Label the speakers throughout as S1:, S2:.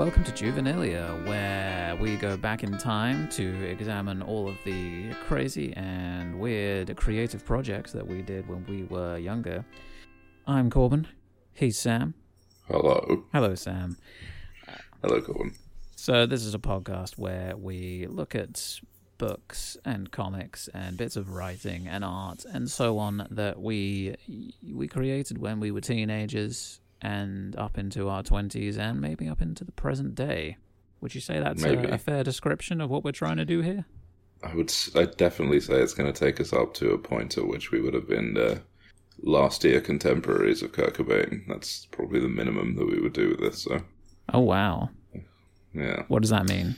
S1: Welcome to Juvenilia, where we go back in time to examine all of the crazy and weird creative projects that we did when we were younger. I'm Corbin. He's Sam.
S2: Hello.
S1: Hello, Sam.
S2: Hello, Corbin.
S1: So, this is a podcast where we look at books and comics and bits of writing and art and so on that we we created when we were teenagers and up into our 20s and maybe up into the present day. Would you say that's a, a fair description of what we're trying to do here?
S2: I would I'd definitely say it's going to take us up to a point at which we would have been the last year contemporaries of Kurt Cobain. That's probably the minimum that we would do with this. So,
S1: Oh, wow.
S2: yeah.
S1: What does that mean?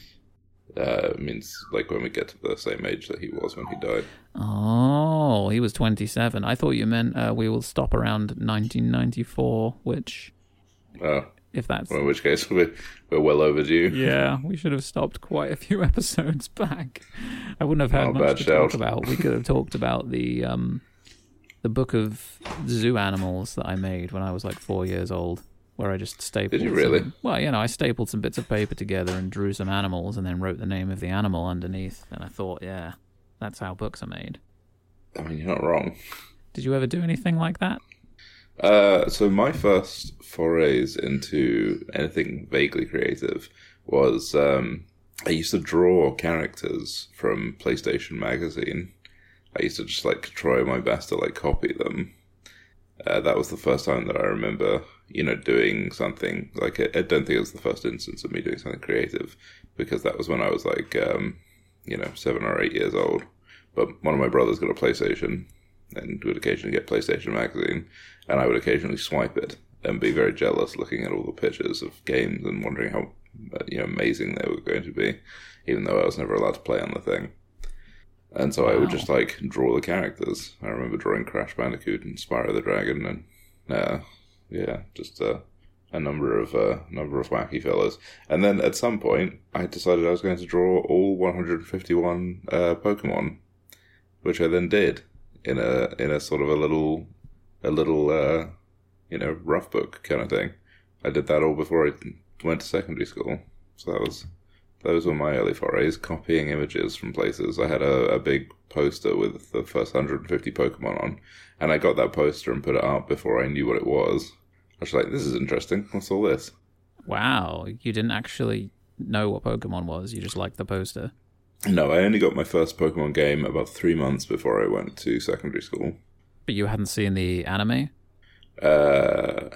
S2: Uh, it means like when we get to the same age that he was when he died.
S1: Oh, he was 27. I thought you meant uh, we will stop around 1994, which,
S2: Oh,
S1: if that's.
S2: well, in which case we're, we're well overdue.
S1: Yeah, we should have stopped quite a few episodes back. I wouldn't have had
S2: Oh,
S1: much to
S2: shout.
S1: talk about. We could have talked about the um, the book of zoo animals that I made when I was like four years old, where I just stapled.
S2: Did you really?
S1: some- well, you know, I stapled some bits of paper together and drew some animals, and then wrote the name of the animal underneath. And I thought, yeah, that's how books are made.
S2: I mean, you're not wrong.
S1: Did you ever do anything like that?
S2: Uh, so my first forays into anything vaguely creative was um, I used to draw characters from PlayStation Magazine. I used to just like try my best to like copy them. Uh, that was the first time that I remember, you know, doing something like I, I don't think it was the first instance of me doing something creative because that was when I was like, um, you know, seven or eight years old. But one of my brothers got a PlayStation and would occasionally get PlayStation Magazine, and I would occasionally swipe it and be very jealous looking at all the pictures of games and wondering how uh, you know amazing they were going to be, even though I was never allowed to play on the thing. And so I would just like draw the characters. I remember drawing Crash Bandicoot and Spyro the Dragon, and uh, yeah, just uh, a number of uh, number of wacky fellas. And then at some point, I decided I was going to draw all 151 uh, Pokemon, which I then did in a in a sort of a little a little uh, you know rough book kind of thing. I did that all before I went to secondary school, so that was those were my early forays, copying images from places. I had a, a big poster with the first 150 Pokemon on, and I got that poster and put it up before I knew what it was. I was like, "This is interesting. What's all this?"
S1: Wow, you didn't actually know what Pokemon was. You just liked the poster.
S2: No, I only got my first Pokemon game about three months before I went to secondary school.
S1: But you hadn't seen the anime?
S2: Uh,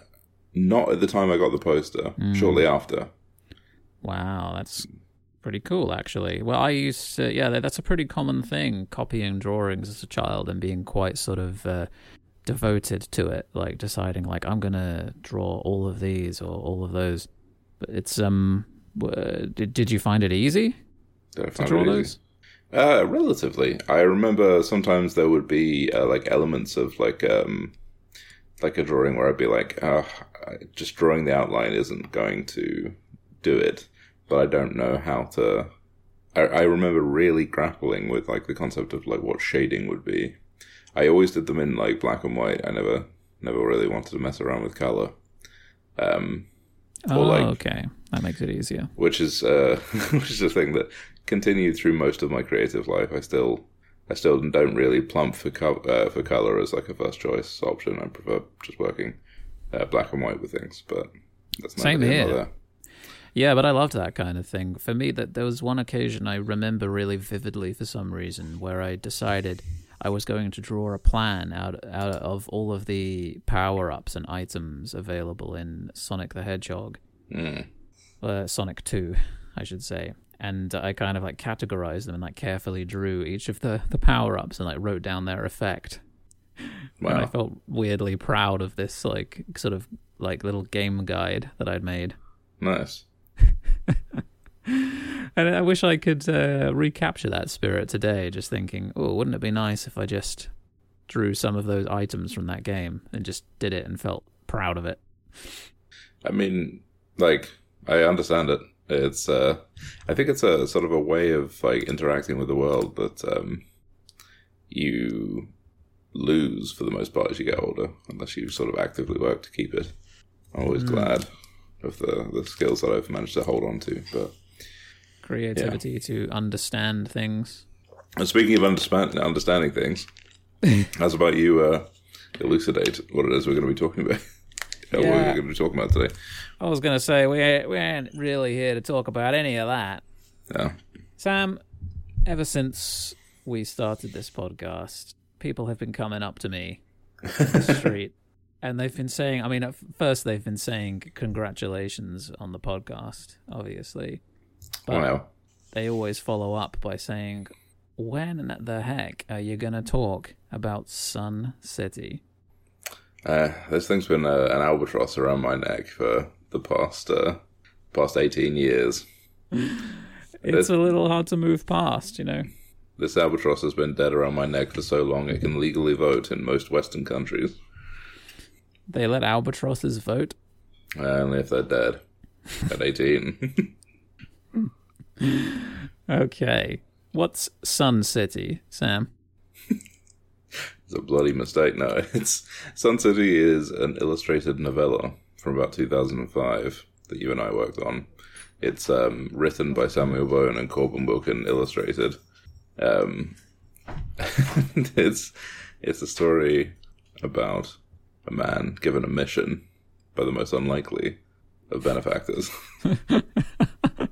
S2: not at the time I got the poster. Shortly after.
S1: Wow, that's pretty cool, actually. Well, I used to, yeah, that's a pretty common thing, copying drawings as a child and being quite sort of uh, devoted to it, like deciding, like, I'm going to draw all of these or all of those. But it's, um, w- did, did you find it easy
S2: Did I
S1: to draw those?
S2: Uh, relatively. I remember sometimes there would be uh, like elements of like um, like a drawing where I'd be like, oh, just drawing the outline isn't going to do it, but I don't know how to. I, I remember really grappling with like the concept of like what shading would be. I always did them in like black and white. I never never really wanted to mess around with color. Um,
S1: Oh,
S2: like-
S1: okay. That makes it easier.
S2: which is uh, which is a thing that continued through most of my creative life. I still I still don't really plump for co- uh, for color as like a first choice option. I prefer just working uh, black and white with things, but that's
S1: Same here. Yeah, but I loved that kind of thing. For me, that there was one occasion I remember really vividly for some reason where I decided I was going to draw a plan out out of all of the power ups and items available in Sonic the Hedgehog,
S2: Mm.
S1: uh, Sonic Two, I should say. And I kind of like categorized them and like carefully drew each of the the power ups and like wrote down their effect. And I felt weirdly proud of this like sort of like little game guide that I'd made.
S2: nice.
S1: And I wish I could uh, recapture that spirit today, just thinking, oh, wouldn't it be nice if I just drew some of those items from that game and just did it and felt proud of it?
S2: I mean, like I understand it. It's uh, I think it's a sort of a way of like interacting with the world that um, you lose for the most part as you get older, unless you sort of actively work to keep it. I'm always
S1: Mm.
S2: glad of the the skills that I've managed to hold on to. But
S1: Creativity to understand things.
S2: and speaking of understand, understanding things, how's about you uh, elucidate what it is we're going to be talking about? Yeah, What we're going to be talking about today?
S1: I was gonna say we ain't, we ain't really here to talk about any of that.
S2: Yeah.
S1: Sam, ever since we started this podcast, people have been coming up to me in the street and they've been saying, I mean, at first they've been saying congratulations on the podcast, obviously. But
S2: wow.
S1: they always follow up by saying, when the heck are you going to talk about Sun City?
S2: Uh, this thing's been uh, an albatross around my neck for the past uh, past eighteen years.
S1: It's a little hard to move past, you know.
S2: This albatross has been dead around my neck for so long it can legally vote in most Western countries,
S1: They let albatrosses vote.
S2: uh, only if they're dead at eighteen.
S1: Okay. What's Sun City, Sam?
S2: It's a bloody mistake. No, it's Sun City is an illustrated novella from about 2005 that you and I worked on. It's um, written by Samuel Bowen and Corbin Wilkin, illustrated. Um, it's it's a story about a man given a mission by the most unlikely of benefactors.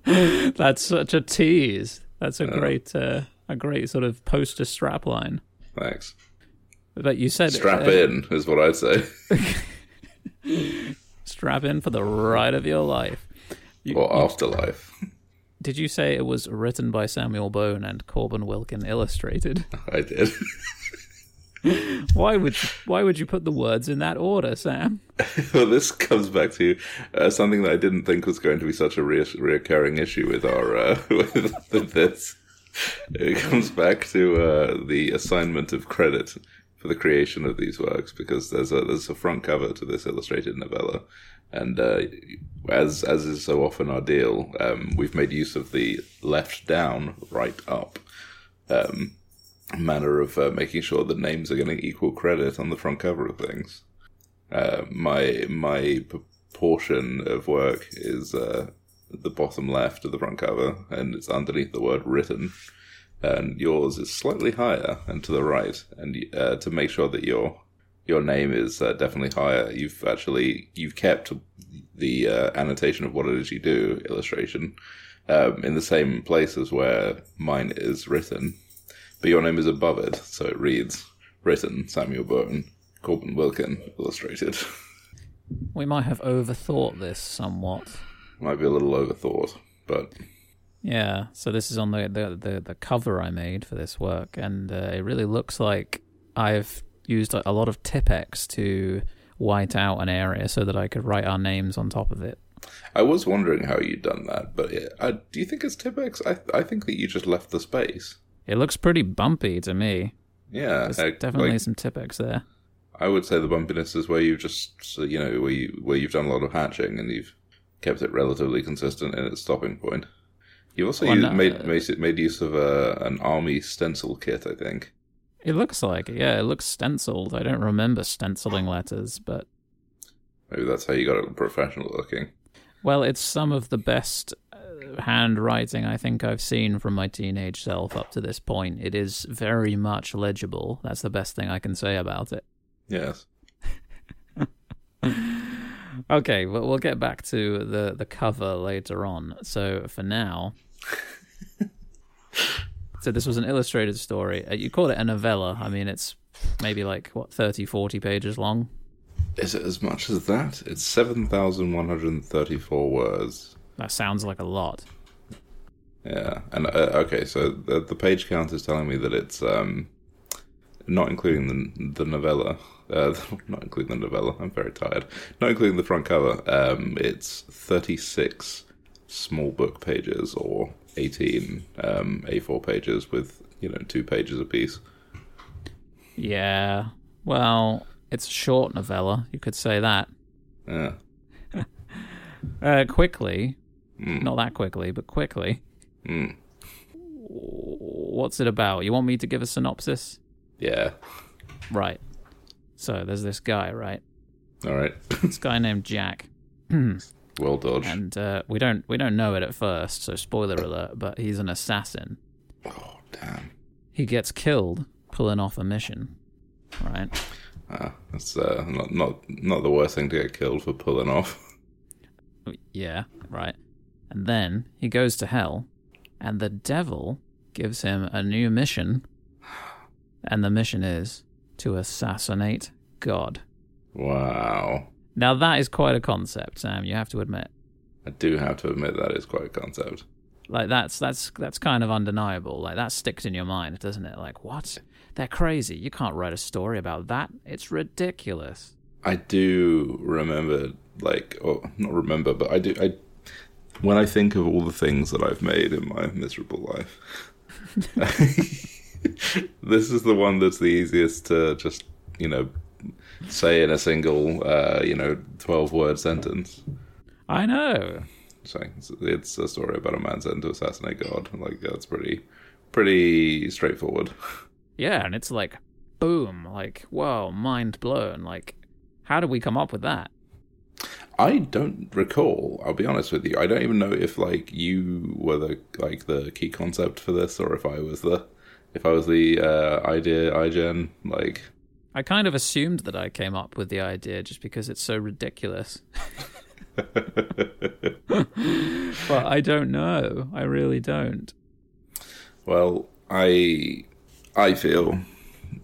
S1: That's such a tease. That's a great, uh, a great sort of poster strap line.
S2: Thanks.
S1: But you said
S2: Strap
S1: uh,
S2: in is what I'd say,
S1: strap in for the ride of your life. You,
S2: or afterlife.
S1: did you say it was written by Samuel Bone and Corbin Wilkin illustrated?
S2: I did.
S1: Why would you, why would you put the words in that order, Sam?
S2: well, this comes back to uh, something that I didn't think was going to be such a re- reoccurring issue with our uh, with, with this. It comes back to uh, the assignment of credit for the creation of these works because there's a there's a front cover to this illustrated novella, and uh, as as is so often our deal, um, we've made use of the left down, right up. Um, manner of uh, making sure the names are getting equal credit on the front cover of things uh, my my portion of work is uh, the bottom left of the front cover, and it's underneath the word written. And yours is slightly higher and to the right, and uh, to make sure that your your name is uh, definitely higher, you've actually you've kept the uh, annotation of what it is you do illustration um, in the same place as where mine is written, but your name is above it, so it reads written Samuel Bone, Corbin Wilkin, illustrated.
S1: We might have overthought this somewhat.
S2: Might be a little overthought, but
S1: Yeah, so this is on the the, the, the cover I made for this work, and uh, it really looks like I've used a lot of Tippex to white out an area so that I could write our names on top of it.
S2: I was wondering how you'd done that. But yeah, uh, do you think it's Tippex? I I think that you just left the space.
S1: It looks pretty bumpy to me.
S2: Yeah,
S1: There's
S2: uh,
S1: definitely
S2: like,
S1: some Tippex there.
S2: I would say the bumpiness is where you've just you know where you where you've done a lot of hatching and you've kept it relatively consistent in its stopping point. You've also
S1: Well,
S2: used,
S1: no,
S2: made
S1: uh,
S2: made made use of a, an army stencil kit, I think.
S1: It looks like it. Yeah, it looks stenciled. I don't remember stenciling letters, but
S2: Maybe that's how you got it professional looking.
S1: well, it's some of the best uh, handwriting I think I've seen from my teenage self up to this point. It is very much legible. That's the best thing I can say about it.
S2: Yes.
S1: Okay, well, we'll get back to the the cover later on. So for now, so this was an illustrated story. Uh, You called it a novella. I mean, it's maybe like what 30, 40 pages long.
S2: Is it as much as that? It's seven thousand one hundred and thirty-four words.
S1: That sounds like a lot.
S2: Yeah, and uh, okay, so the, the page count is telling me that it's um, not including the the novella. Uh, not including the novella. I'm very tired. Not including the front cover. Um, it's thirty-six small book pages or eighteen um, A4 pages with you know two pages apiece.
S1: Yeah. Well, it's a short novella. You could say that.
S2: Yeah.
S1: Uh, quickly, not that quickly, but quickly.
S2: Mm.
S1: What's it about? You want me to give a synopsis?
S2: Yeah.
S1: Right. So there's this guy, right?
S2: All right.
S1: This guy named Jack.
S2: Well dodged.
S1: and uh, we don't we don't know it at first. So spoiler alert, but he's an assassin.
S2: oh damn.
S1: He gets killed pulling off a mission, right?
S2: Ah, that's uh, not not not the worst thing to get killed for pulling off.
S1: Yeah, right. And then he goes to hell, and the devil gives him a new mission, and the mission is to assassinate God.
S2: Wow.
S1: Now that is quite a concept, Sam. You have to admit.
S2: I do have to admit that is quite a concept.
S1: Like that's that's that's kind of undeniable. Like that sticks in your mind, doesn't it? Like what? They're crazy. You can't write a story about that. It's ridiculous.
S2: I do remember, like, or not remember, but I do. I when I think of all the things that I've made in my miserable life, this is the one that's the easiest to just, you know, say in a single, uh, you know, twelve-word sentence.
S1: I know.
S2: So it's, it's a story about a man sent to assassinate God. Like that's pretty, pretty straightforward.
S1: Yeah, and it's like, boom, like, whoa, mind blown. Like, how did we come up with that?
S2: I don't recall. I'll be honest with you. I don't even know if like you were the like the key concept for this, or if I was the if I was the uh, idea iGen. Like,
S1: I kind of assumed that I came up with the idea just because it's so ridiculous. but I don't know. I really don't.
S2: well, I I feel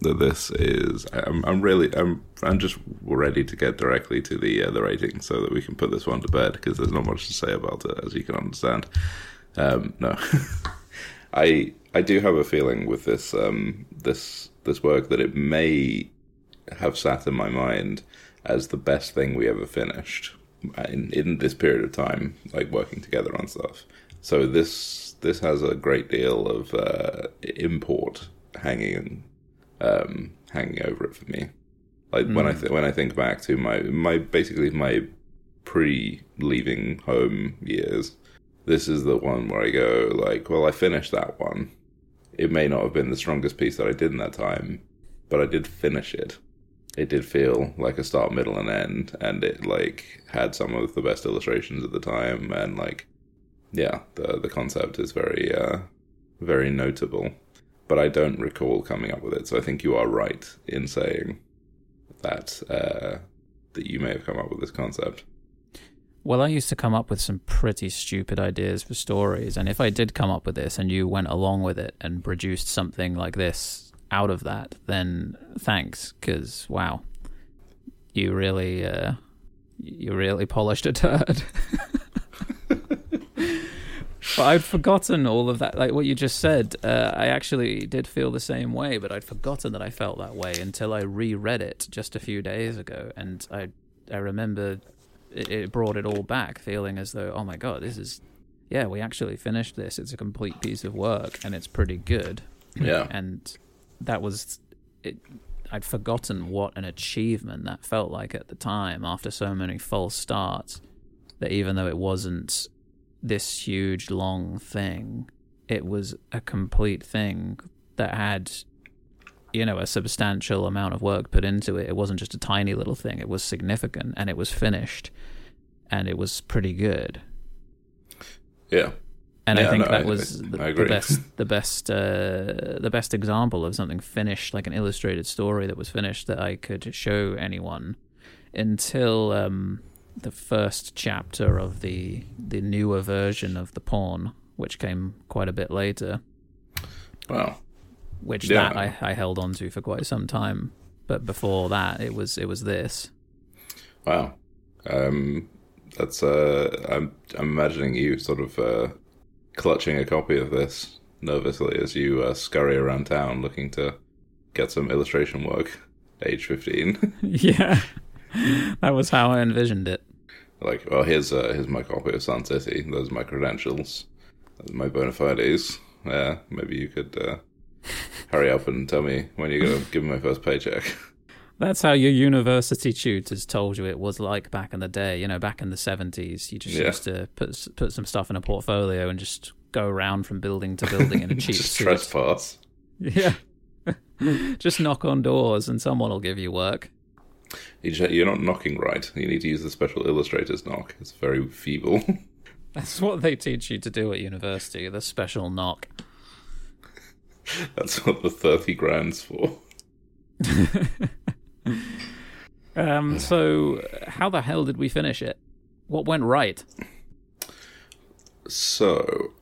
S2: that this is. I'm, I'm really. I'm. I'm just ready to get directly to the uh, the rating so that we can put this one to bed because there's not much to say about it, as you can understand. Um, no, I I do have a feeling with this um, this this work that it may have sat in my mind as the best thing we ever finished in in this period of time, like working together on stuff. So this this has a great deal of uh, import hanging um, hanging over it for me. Like when I th- when I think back to my my basically my pre leaving home years, this is the one where I go like, well, I finished that one. It may not have been the strongest piece that I did in that time, but I did finish it. It did feel like a start, middle, and end, and it like had some of the best illustrations at the time, and like, yeah, the the concept is very uh, very notable. But I don't recall coming up with it, so I think you are right in saying that uh, that you may have come up with this concept.
S1: Well, I used to come up with some pretty stupid ideas for stories, and if I did come up with this and you went along with it and produced something like this out of that, then thanks, because wow, you really, uh, you really polished a turd. but I'd forgotten all of that, like what you just said. Uh, I actually did feel the same way, but I'd forgotten that I felt that way until I reread it just a few days ago, and I, I remember it, it brought it all back, feeling as though, oh my god, this is, yeah, we actually finished this. It's a complete piece of work, and it's pretty good.
S2: Yeah.
S1: and that was it. I'd forgotten what an achievement that felt like at the time after so many false starts. That even though it wasn't this huge long thing, it was a complete thing that had you know a substantial amount of work put into it. It wasn't just a tiny little thing. It was significant and it was finished and it was pretty good.
S2: Yeah.
S1: And I think
S2: no,
S1: that
S2: I-
S1: was
S2: I-
S1: the,
S2: I
S1: the
S2: agree.
S1: best, the best, uh, the best example of something finished, like an illustrated story that was finished that I could show anyone. Until um, the first chapter of the the newer version of the Pawn, which came quite a bit later,
S2: Wow.
S1: which
S2: Yeah.
S1: that I, I held on to for quite some time. But before that, it was it was this.
S2: Wow. Um, that's uh, I'm I'm imagining you sort of uh, clutching a copy of this nervously as you uh, scurry around town looking to get some illustration work. Age fifteen.
S1: yeah, that was how I envisioned it.
S2: like, well, here's uh, here's my copy of Sun City. Those are my credentials. Those are my bona fides. Yeah, maybe you could uh, hurry up and tell me when you're gonna give me my first paycheck.
S1: That's how your university tutors told you it was like back in the day. You know, back in the seventies, you just
S2: Yeah.
S1: used to put put some stuff in a portfolio and just go around from building to building in a cheap
S2: Just
S1: suit.
S2: trespass.
S1: Yeah, just knock on doors and someone will give you work.
S2: You're not knocking right. You need to use the special illustrator's knock. It's very feeble.
S1: That's what they teach you to do at university. The special knock.
S2: That's what the thirty grand's for.
S1: Um. So, how the hell did we finish it? What went right?
S2: So,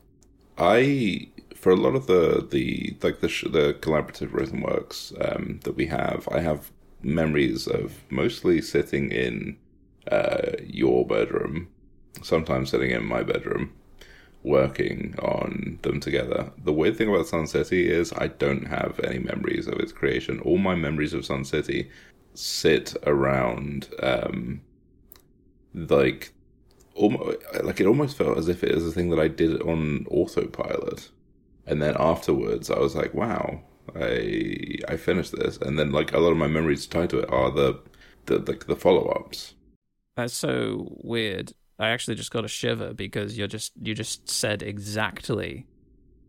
S2: I for a lot of the the like the sh- the collaborative rhythm works um, that we have, I have memories of mostly sitting in uh, your bedroom, sometimes sitting in my bedroom, working on them together. The weird thing about Sun City is I don't have any memories of its creation. All my memories of Sun City sit around um, like almost like it almost felt as if it was a thing that I did on autopilot, and then afterwards I was like, "Wow, I I finished this," and then like a lot of my memories tied to it are the the like the follow ups.
S1: That's so weird. I actually just got a shiver because you're just you just said exactly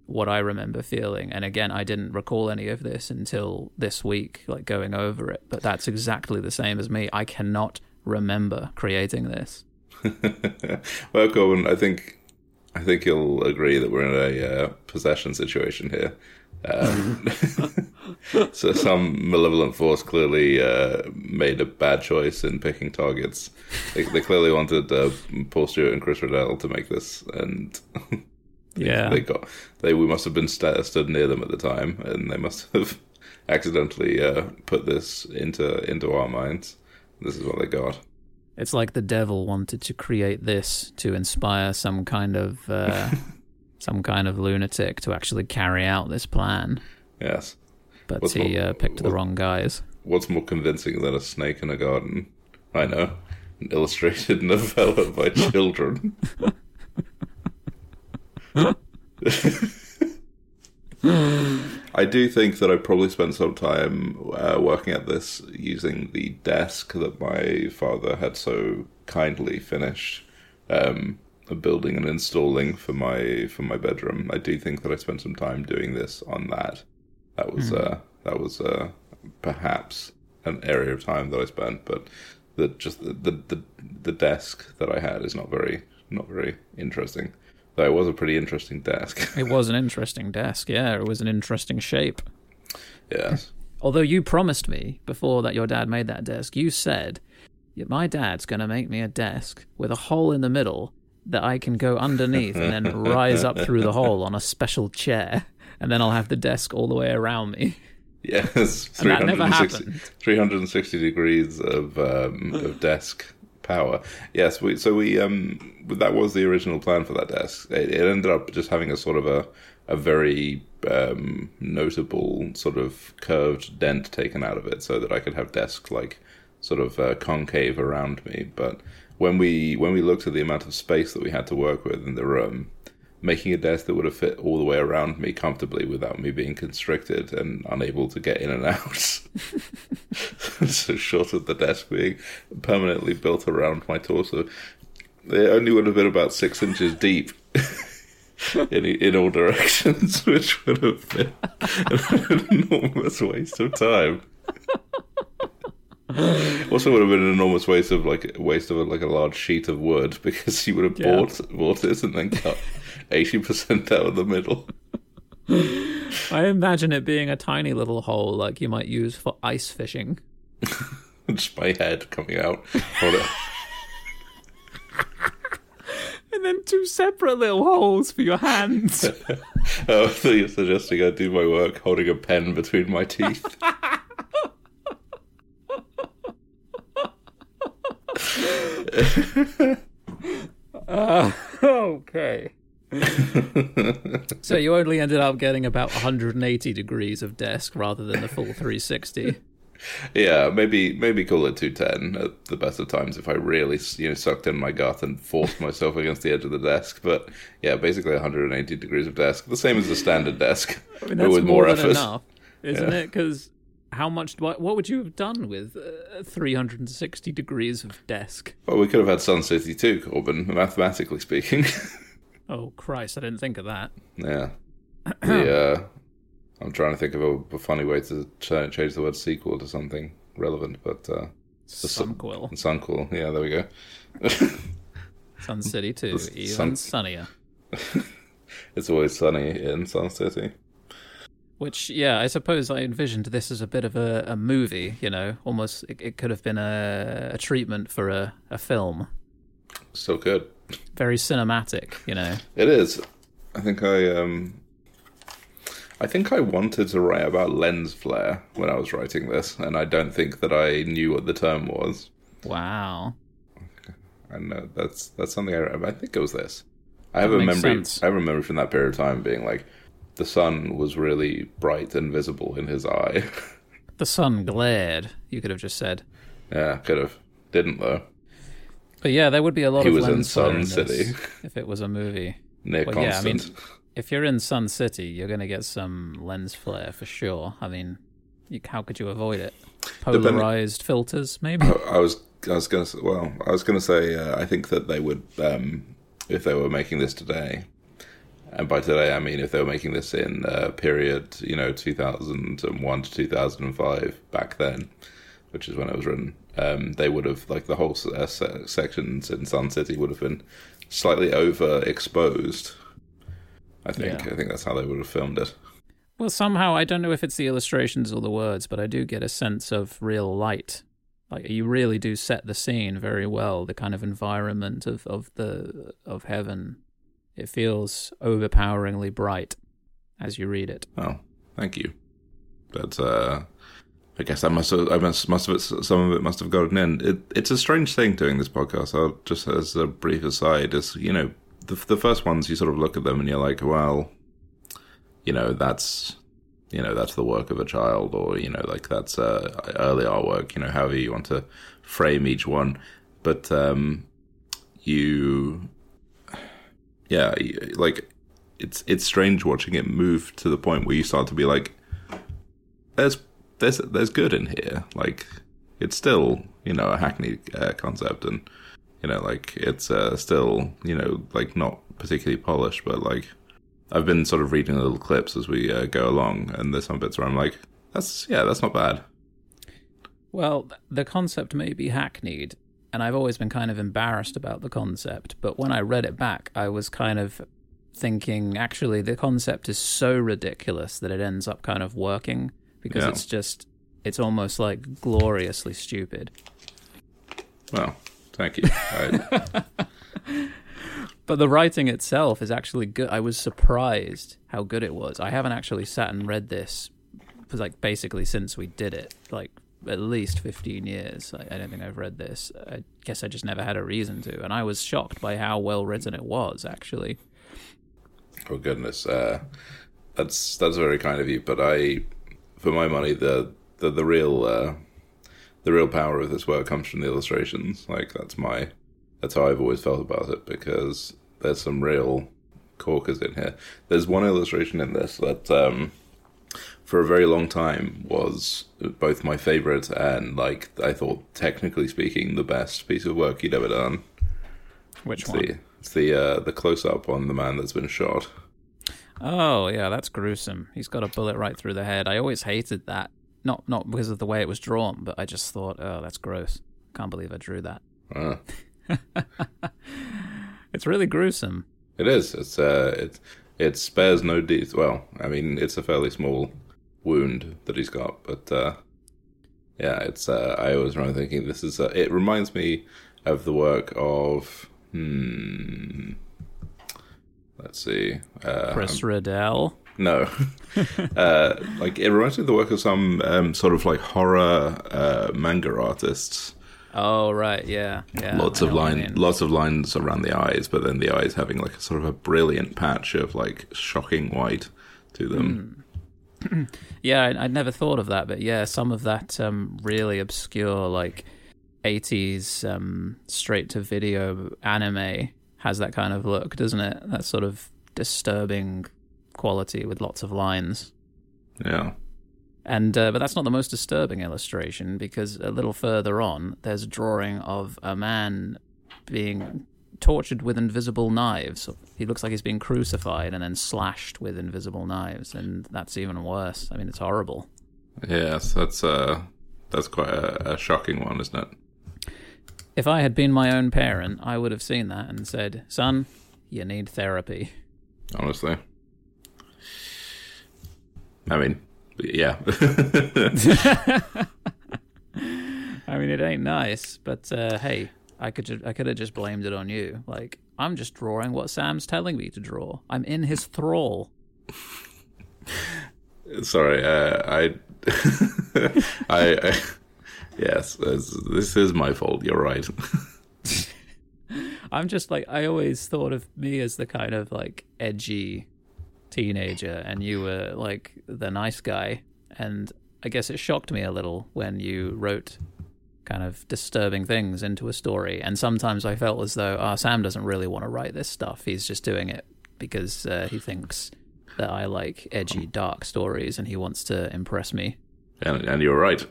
S1: what I remember feeling. And again, I didn't recall any of this until this week, like going over it. But that's exactly the same as me. I cannot remember creating this.
S2: well, Corbin, I think I think you'll agree that we're in a uh, possession situation here. Um, so some malevolent force clearly uh, made a bad choice in picking targets. They, they clearly wanted uh, Paul Stewart and Chris Riddell to make this, and
S1: Yeah.
S2: they got they we must have been st- stood near them at the time, and they must have accidentally uh, put this into into our minds. This is what they got.
S1: It's like the devil wanted to create this to inspire some kind of uh, some kind of lunatic to actually carry out this plan.
S2: Yes.
S1: But
S2: What's
S1: he
S2: more-
S1: uh, picked the wrong guys.
S2: What's more convincing than a snake in a garden? I know. An illustrated novella by children. I do think that I probably spent some time uh, working at this using the desk that my father had so kindly finished um, building and installing for my for my bedroom. I do think that I spent some time doing this on that. That was uh, that was uh, perhaps an area of time that I spent, but the just the, the the the desk that I had is not very not very interesting. Though it was a pretty interesting desk.
S1: It was an interesting desk. Yeah, it was an interesting shape.
S2: yes.
S1: Although you promised me before that your dad made that desk, you said, "Yeah, my dad's going to make me a desk with a hole in the middle that I can go underneath and then rise up through the hole on a special chair. And then I'll have the desk all the way around me.
S2: Yes.
S1: And that never
S2: 360
S1: happened.
S2: 360 degrees of um, of desk power. Yes, we so we um that was the original plan for that desk. It, it ended up just having a sort of a a very um, notable sort of curved dent taken out of it, so that I could have desk like sort of uh, concave around me. But when we when we looked at the amount of space that we had to work with in the room, making a desk that would have fit all the way around me comfortably without me being constricted and unable to get in and out. so short of the desk being permanently built around my torso, it only would have been about six inches deep. In, in all directions, which would have been an enormous waste of time. Also, would have been an enormous waste of like waste of like a large sheet of wood because you would have
S1: Yeah.
S2: bought bought it and then cut eighty percent out of the middle.
S1: I imagine it being a tiny little hole like you might use for ice fishing.
S2: Just my head coming out.
S1: And then two separate little holes for your hands.
S2: Oh, I thought you were suggesting I do my work holding a pen between my teeth.
S1: Uh, okay. so you only ended up getting about 180 degrees of desk rather than the full 360.
S2: yeah, maybe maybe call it two ten at the best of times if I really you know sucked in my gut and forced myself against the edge of the desk. But yeah, basically 180 degrees of desk, the same as a standard desk,
S1: I mean,
S2: but with
S1: more,
S2: more,
S1: than
S2: effort.
S1: enough, isn't
S2: Yeah.
S1: it? Because how much? What, what would you have done with uh, 360 degrees of desk?
S2: Well, we could have had Sun City too, Corbin, mathematically speaking.
S1: Oh Christ! I didn't think of that.
S2: yeah. The, uh, I'm trying to think of a, a funny way to ch- change the word sequel to something relevant, but uh,
S1: Sunquill.
S2: Sunquill. Yeah, there we go.
S1: Sun City too,
S2: The
S1: even
S2: Sun-
S1: sunnier.
S2: It's always sunny in Sun City.
S1: Which, yeah, I suppose I envisioned this as a bit of a, a movie. You know, almost it, it could have been a, a treatment for a, a film.
S2: So good.
S1: Very cinematic. You know.
S2: It is. I think I um I think I wanted to write about lens flare when I was writing this, and I don't think that I knew what the term was.
S1: Wow.
S2: And uh, that's that's something I I think it was this. I have a memory.
S1: sense.
S2: I have a memory from that period of time being like, the sun was really bright and visible in his eye.
S1: The sun glared. You could have just said.
S2: yeah, could have. Didn't though.
S1: But yeah, there would be a lot
S2: He
S1: of
S2: was in
S1: lens flare
S2: Sun City.
S1: if it was a movie.
S2: Near
S1: Well, yeah, I mean, if you're in Sun City, you're going to get some lens flare for sure. I mean, you, how could you avoid it?
S2: Depending-
S1: Polarized filters, maybe.
S2: I was I was gonna say, well I was gonna say uh, I think that they would um, if they were making this today, and by today I mean if they were making this in uh, period you know two thousand and one to two thousand and five back then, which is when it was written. Um, they would have like the whole uh, se- sections in Sun City would have been slightly overexposed. I think
S1: Yeah.
S2: I think that's how they would have filmed it.
S1: Well, somehow I don't know if it's the illustrations or the words, but I do get a sense of real light. Like you really do set the scene very well. The kind of environment of of the of heaven, it feels overpoweringly bright as you read it.
S2: Oh, thank you. But uh, I guess I must have, I must, must have, some of it must have gotten in. It, it's a strange thing doing this podcast. I'll just as a brief aside, is you know the the first ones you sort of look at them and you're like, well, you know that's you know that's the work of a child, or you know like that's uh, early artwork. You know, however you want to frame each one, but um, you, yeah, like it's it's strange watching it move to the point where you start to be like, there's there's there's good in here. Like it's still you know a hackneyed uh, concept, and you know like it's uh, still you know like not particularly polished, but like I've been sort of reading little clips as we uh, go along, and there's some bits where I'm like, that's yeah, that's not bad.
S1: Well, the concept may be hackneyed, and I've always been kind of embarrassed about the concept. But when I read it back, I was kind of thinking, actually, the concept is so ridiculous that it ends up kind of working because
S2: Yeah.
S1: it's just, it's almost like gloriously stupid.
S2: Well, thank you. I,
S1: But the writing itself is actually good. I was surprised how good it was. I haven't actually sat and read this, like basically since we did it, like at least fifteen years. I, I don't think I've read this. I guess I just never had a reason to, and I was shocked by how well written it was. Actually,
S2: oh goodness, uh, that's that's very kind of you. But I, for my money, the the the real uh, the real power of this work comes from the illustrations. Like that's my that's how I've always felt about it because there's some real corkers in here. There's one illustration in this that um, for a very long time was both my favorite and like I thought technically speaking the best piece of work he'd ever done.
S1: which
S2: It's
S1: one?
S2: the it's the uh, the close up on the man that's been shot.
S1: Oh yeah, that's gruesome. He's got a bullet right through the head. I always hated that. Not not because of the way it was drawn, but I just thought, oh, that's gross. Can't believe I drew that.
S2: Uh,
S1: It's really gruesome.
S2: It is. It's uh, it it spares no deeds. Well, I mean, it's a fairly small wound that he's got, but uh, yeah, it's. Uh, I always remember thinking this is. Uh, it reminds me of the work of. Hmm. Let's see. Uh,
S1: Chris Riddell.
S2: no, uh, like it reminds me of the work of some um, sort of like horror uh, manga artists.
S1: Oh right, yeah, yeah.
S2: lots
S1: I
S2: of
S1: know what you
S2: line,
S1: mean.
S2: lots of lines around the eyes, but then the eyes having like a sort of a brilliant patch of like shocking white to them.
S1: Yeah, I, I'd never thought of that, but yeah, some of that um, really obscure like '80s um, straight to video anime has that kind of look, doesn't it? That sort of disturbing quality with lots of lines.
S2: Yeah,
S1: And uh, but that's not the most disturbing illustration because a little further on there's a drawing of a man being tortured with invisible knives. He looks like he's being crucified and then slashed with invisible knives, and that's even worse. I mean, it's horrible.
S2: yes, that's uh, that's quite a, a shocking one, isn't it?
S1: If I had been my own parent, I would have seen that and said, "Son, you need therapy."
S2: Honestly, I mean, yeah.
S1: I mean, it ain't nice, but uh, hey, I could ju- I could have just blamed it on you. Like, I'm just drawing what Sam's telling me to draw. I'm in his thrall.
S2: Sorry, uh, I, I, I, yes, this, this is my fault. You're right.
S1: I'm just like I always thought of me as the kind of like edgy teenager, and you were like the nice guy. And I guess it shocked me a little when you wrote kind of disturbing things into a story. And sometimes I felt as though, ah, oh, Sam doesn't really want to write this stuff. He's just doing it because uh, he thinks that I like edgy, dark stories, and he wants to impress me.
S2: And, and you're right.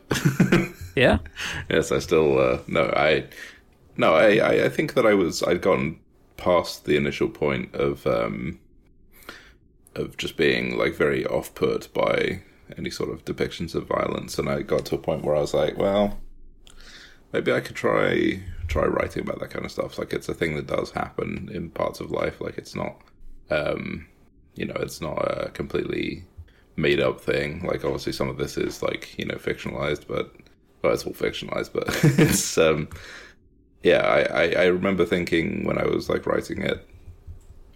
S1: yeah.
S2: Yes, I still uh, no, I no, I, I think that I was I'd gotten past the initial point of um of just being like very off put by any sort of depictions of violence, and I got to a point where I was like, well, maybe I could try try writing about that kind of stuff. Like it's a thing that does happen in parts of life. Like it's not, um, you know, it's not a completely made up thing. Like obviously some of this is like you know fictionalized, but well, it's all fictionalized. But it's um, yeah. I, I I remember thinking when I was like writing it.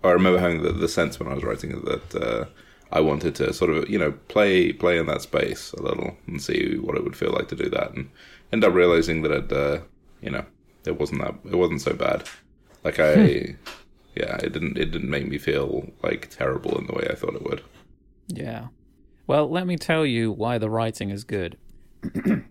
S2: I remember having the, the sense when I was writing it that uh, I wanted to sort of you know play play in that space a little and see what it would feel like to do that and end up realizing that it uh, you know it wasn't that it wasn't so bad like I hmm. yeah it didn't it didn't make me feel like terrible in the way I thought it would
S1: yeah well let me tell you why the writing is good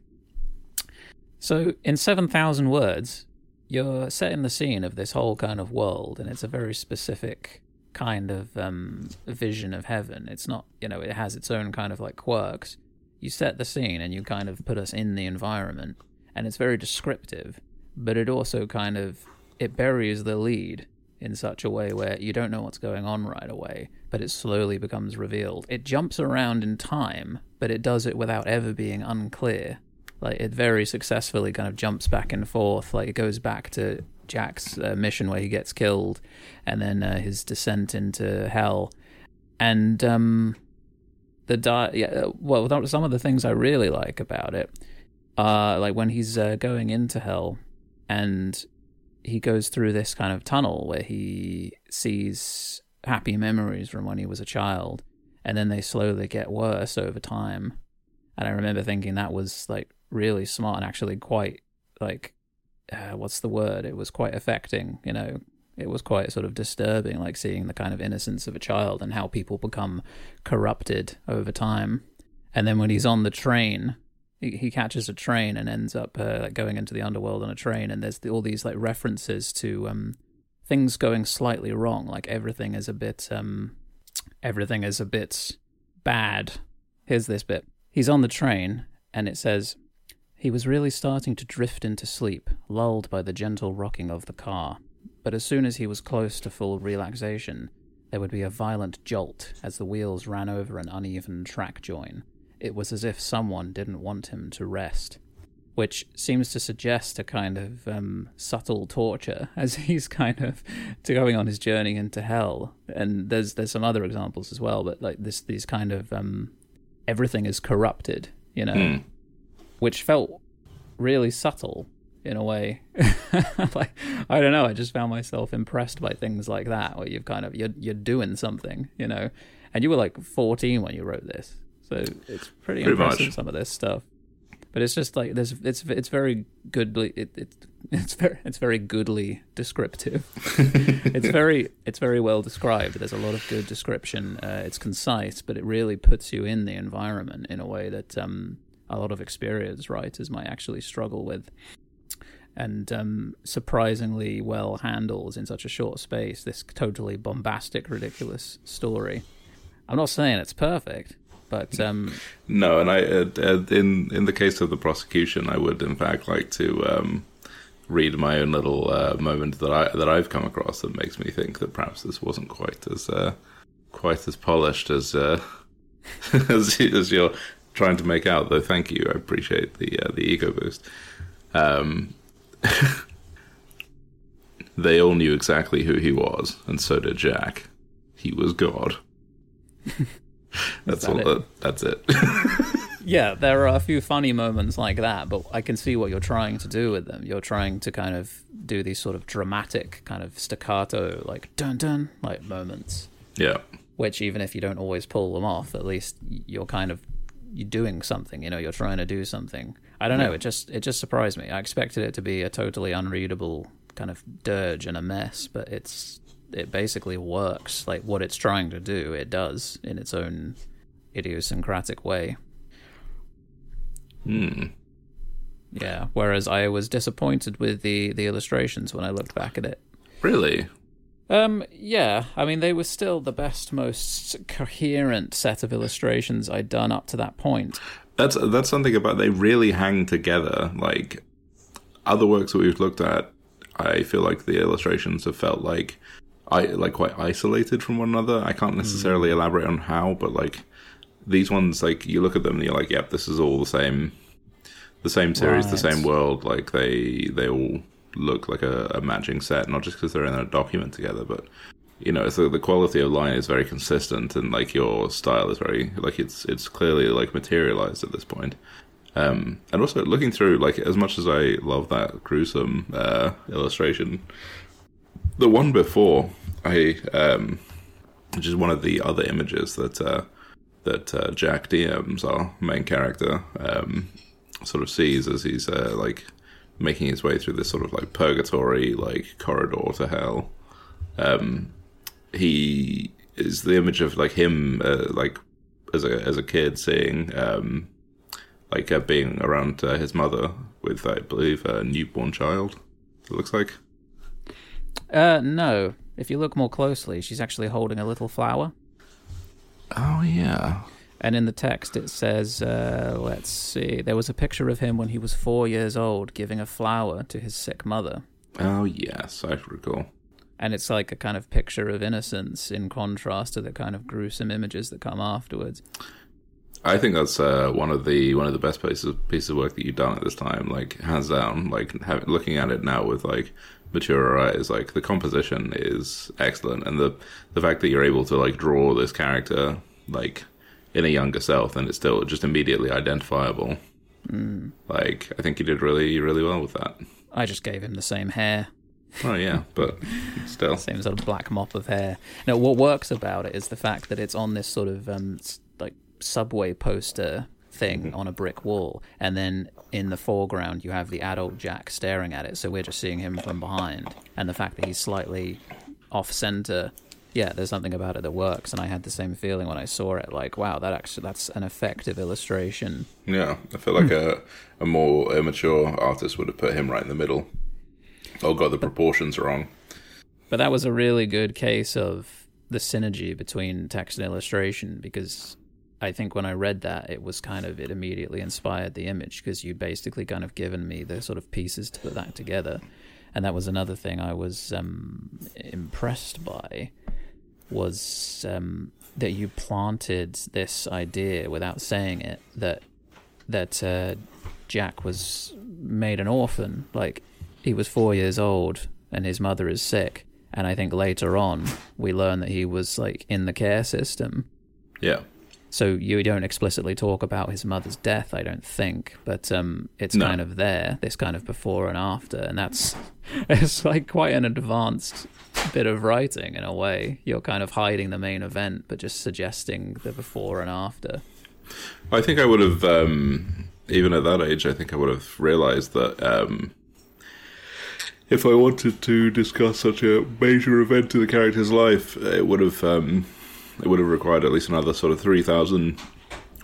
S1: so in 7000 words you're setting the scene of this whole kind of world and it's a very specific kind of um, vision of heaven. It's not, you know, it has its own kind of like quirks. You set the scene and you kind of put us in the environment, and it's very descriptive, but it also kind of it buries the lead in such a way where you don't know what's going on right away, but it slowly becomes revealed. It jumps around in time, but it does it without ever being unclear. Like it very successfully kind of jumps back and forth. Like it goes back to Jack's uh, mission where he gets killed, and then uh, his descent into hell, and um, the di- yeah, uh, well, some of the things I really like about it are like when he's uh, going into hell, and he goes through this kind of tunnel where he sees happy memories from when he was a child, and then they slowly get worse over time. And I remember thinking that was like really smart and actually quite like uh, what's the word? It was quite affecting, you know. It was quite sort of disturbing, like seeing the kind of innocence of a child and how people become corrupted over time. And then when he's on the train, he, he catches a train and ends up uh, like going into the underworld on a train. And there's the, all these like references to um, things going slightly wrong, like everything is a bit, um, everything is a bit bad. Here's this bit. He's on the train, and it says, he was really starting to drift into sleep, lulled by the gentle rocking of the car. But as soon as he was close to full relaxation, there would be a violent jolt as the wheels ran over an uneven track join. It was as if someone didn't want him to rest. Which seems to suggest a kind of um, subtle torture as he's kind of going on his journey into hell. And there's there's some other examples as well, but like this these kind of um, everything is corrupted, you know. Mm which felt really subtle in a way. like I don't know, I just found myself impressed by things like that, where you've kind of you're you're doing something, you know. And you were like 14 when you wrote this, so it's pretty, pretty impressive much. some of this stuff. But it's just like there's it's it's very goodly it, it it's very it's very goodly descriptive. it's very it's very well described. There's a lot of good description. Uh, it's concise, but it really puts you in the environment in a way that um, a lot of experienced writers might actually struggle with and um, surprisingly well handles in such a short space this totally bombastic, ridiculous story. I'm not saying it's perfect, but um,
S2: no. And I, uh, uh, in in the case of the prosecution, I would in fact like to um, read my own little uh, moment that I that I've come across that makes me think that perhaps this wasn't quite as uh, quite as polished as uh, as, as your trying to make out. Though, thank you, I appreciate the uh, the ego boost. Um, they all knew exactly who he was, and so did Jack. He was God. that's
S1: that
S2: all.
S1: it?
S2: That, that's it.
S1: Yeah, there are a few funny moments like that, but I can see what you're trying to do with them. You're trying to kind of do these sort of dramatic, kind of staccato, like dun dun, like moments.
S2: yeah.
S1: Which even if you don't always pull them off, at least you're kind of you're doing something. You know, you're trying to do something. I don't know. It just it just surprised me. I expected it to be a totally unreadable kind of dirge and a mess, but it's it basically works. Like what it's trying to do, it does in its own idiosyncratic way.
S2: Hmm.
S1: Yeah. Whereas I was disappointed with the the illustrations when I looked back at it.
S2: Really?
S1: Um, yeah, I mean, they were still the best, most coherent set of illustrations I'd done up to that point.
S2: That's that's something about they really hang together. Like other works that we've looked at, I feel like the illustrations have felt like I like quite isolated from one another. I can't hmm. necessarily elaborate on how, but like these ones, like you look at them and you're like, yep, this is all the same, the same series, the same world. Like they they all look like a, a matching set, not just because they're in a document together, but you know, so the quality of line is very consistent, and like your style is very like it's it's clearly like materialized at this point. Um, and also looking through, like as much as I love that gruesome uh, illustration, the one before I, um, which is one of the other images that uh, that uh, Jack DMs, our main character, um, sort of sees as he's uh, like making his way through this sort of like purgatory, like corridor to hell. Um, he is the image of like him, uh, like as a as a kid, seeing um, like uh, being around uh, his mother with, I believe, a newborn child. It looks like.
S1: Uh, no. If you look more closely, she's actually holding a little flower.
S2: Oh yeah.
S1: And in the text, it says, uh, let's see, there was a picture of him when he was four years old giving a flower to his sick mother.
S2: Oh yes, I recall.
S1: And it's like a kind of picture of innocence in contrast to the kind of gruesome images that come afterwards.
S2: I think that's uh, one of the one of the best pieces pieces of work that you've done at this time. Like hands down. Like having, looking at it now with like mature eyes, like the composition is excellent, and the the fact that you're able to like draw this character like in a younger self, and it's still just immediately identifiable. Like I think you did really really well with that.
S1: I just gave him the same hair.
S2: Oh yeah, but still,
S1: same sort of black mop of hair. Now, what works about it is the fact that it's on this sort of um, like subway poster thing on a brick wall, and then in the foreground you have the adult Jack staring at it. So we're just seeing him from behind, and the fact that he's slightly off center. Yeah, there's something about it that works, and I had the same feeling when I saw it. Like, wow, that actually that's an effective illustration.
S2: yeah. I feel like a a more immature artist would have put him right in the middle. Oh, got the proportions wrong.
S1: But that was a really good case of the synergy between text and illustration because I think when I read that, it was kind of, it immediately inspired the image because you basically kind of given me the sort of pieces to put that together. And that was another thing I was um, impressed by was um, that you planted this idea without saying it that that uh, Jack was made an orphan. Like he was four years old and his mother is sick. And I think later on we learn that he was like in the care system.
S2: Yeah.
S1: So you don't explicitly talk about his mother's death, I don't think, but um, it's
S2: No.
S1: kind of there, this kind of before and after, and that's it's like quite an advanced bit of writing in a way. You're kind of hiding the main event, but just suggesting the before and after.
S2: I think I would have, um, even at that age, I think I would have realized that um, if I wanted to discuss such a major event in the character's life, it would have um, it would have required at least another sort of three thousand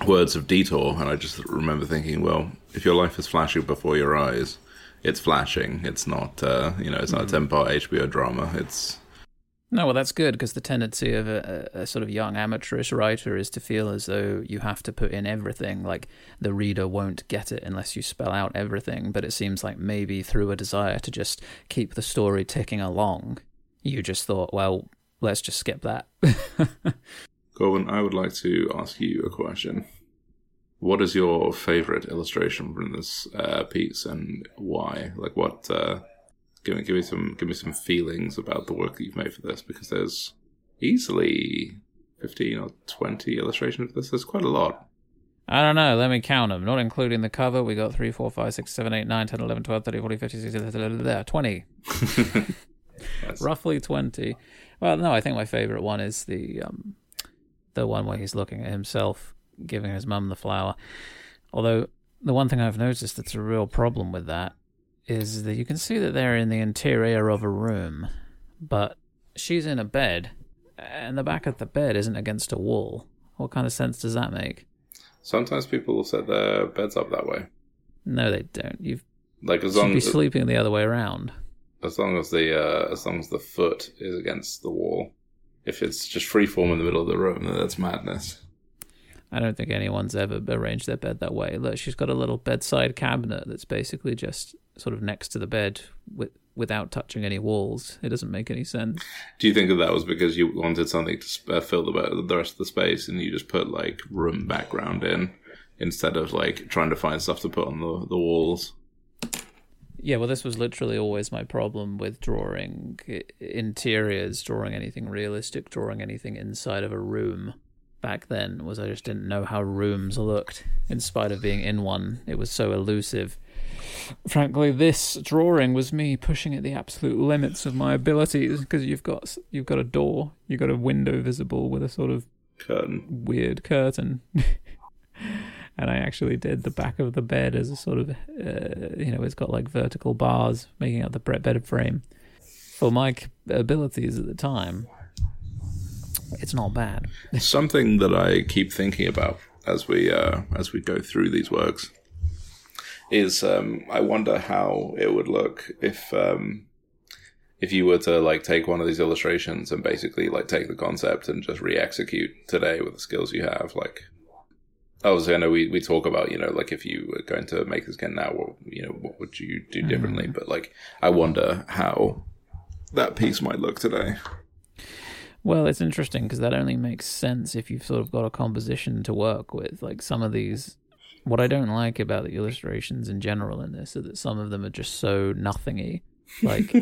S2: words of detour. And I just remember thinking, well, if your life is flashing before your eyes, it's flashing. It's not, uh, you know, it's not a ten part HBO drama. It's
S1: No, well, that's good because the tendency of a, a, sort of young amateurish writer is to feel as though you have to put in everything. Like the reader won't get it unless you spell out everything. But it seems like maybe through a desire to just keep the story ticking along, you just thought, well, let's just skip that.
S2: Gorman. I would like to ask you a question. What is your favorite illustration from this uh, piece, and why? Like, what? Uh, give me, give me some, give me some feelings about the work that you've made for this, because there's easily fifteen or twenty illustrations of this. There's quite a lot.
S1: I don't know. Let me count them. Not including the cover, we got 3, 4, 5, 6, 7, 8, 9, 10, 11, 12, 13, 14, 15, 16, 20.
S2: Yes.
S1: Roughly 20. Well, no, I think my favorite one is the um, the one where he's looking at himself giving his mum the flower. Although, the one thing I've noticed that's a real problem with that is that you can see that they're in the interior of a room, but she's in a bed, and the back of the bed isn't against a wall. What kind of sense does that make?
S2: Sometimes people will set their beds up that way.
S1: No, they don't. You
S2: Like as
S1: should
S2: long
S1: be
S2: as
S1: sleeping the other way around.
S2: as long as the uh, as long as the foot is against the wall. If it's just free form in the middle of the room, then that's madness.
S1: I don't think anyone's ever arranged their bed that way. Look, she's got a little bedside cabinet that's basically just sort of next to the bed with, without touching any walls. It doesn't make any sense.
S2: Do you think that that was because you wanted something to sp- uh, fill the the rest of the space, and you just put like room background in instead of like trying to find stuff to put on the the walls?
S1: Yeah, well, this was literally always my problem with drawing interiors, drawing anything realistic, drawing anything inside of a room. Back then, was I just didn't know how rooms looked. In spite of being in one, it was so elusive. Frankly, this drawing was me pushing at the absolute limits of my abilities because you've got you've got a door, you've got a window visible with a sort of
S2: Curtain.
S1: weird curtain. and I actually did the back of the bed as a sort of, uh, you know, it's got like vertical bars making up the bed frame. For my abilities at the time, it's not bad.
S2: Something that I keep thinking about as we uh, as we go through these works is um, I wonder how it would look if um, if you were to like take one of these illustrations and basically like take the concept and just re-execute today with the skills you have. Like, obviously, I know we, we talk about you know like if you were going to make this again now, what you know what would you do differently? But like, I wonder how that piece might look today.
S1: Well, it's interesting because that only makes sense if you've sort of got a composition to work with. Like some of these, what I don't like about the illustrations in general in this is that some of them are just so nothingy. Like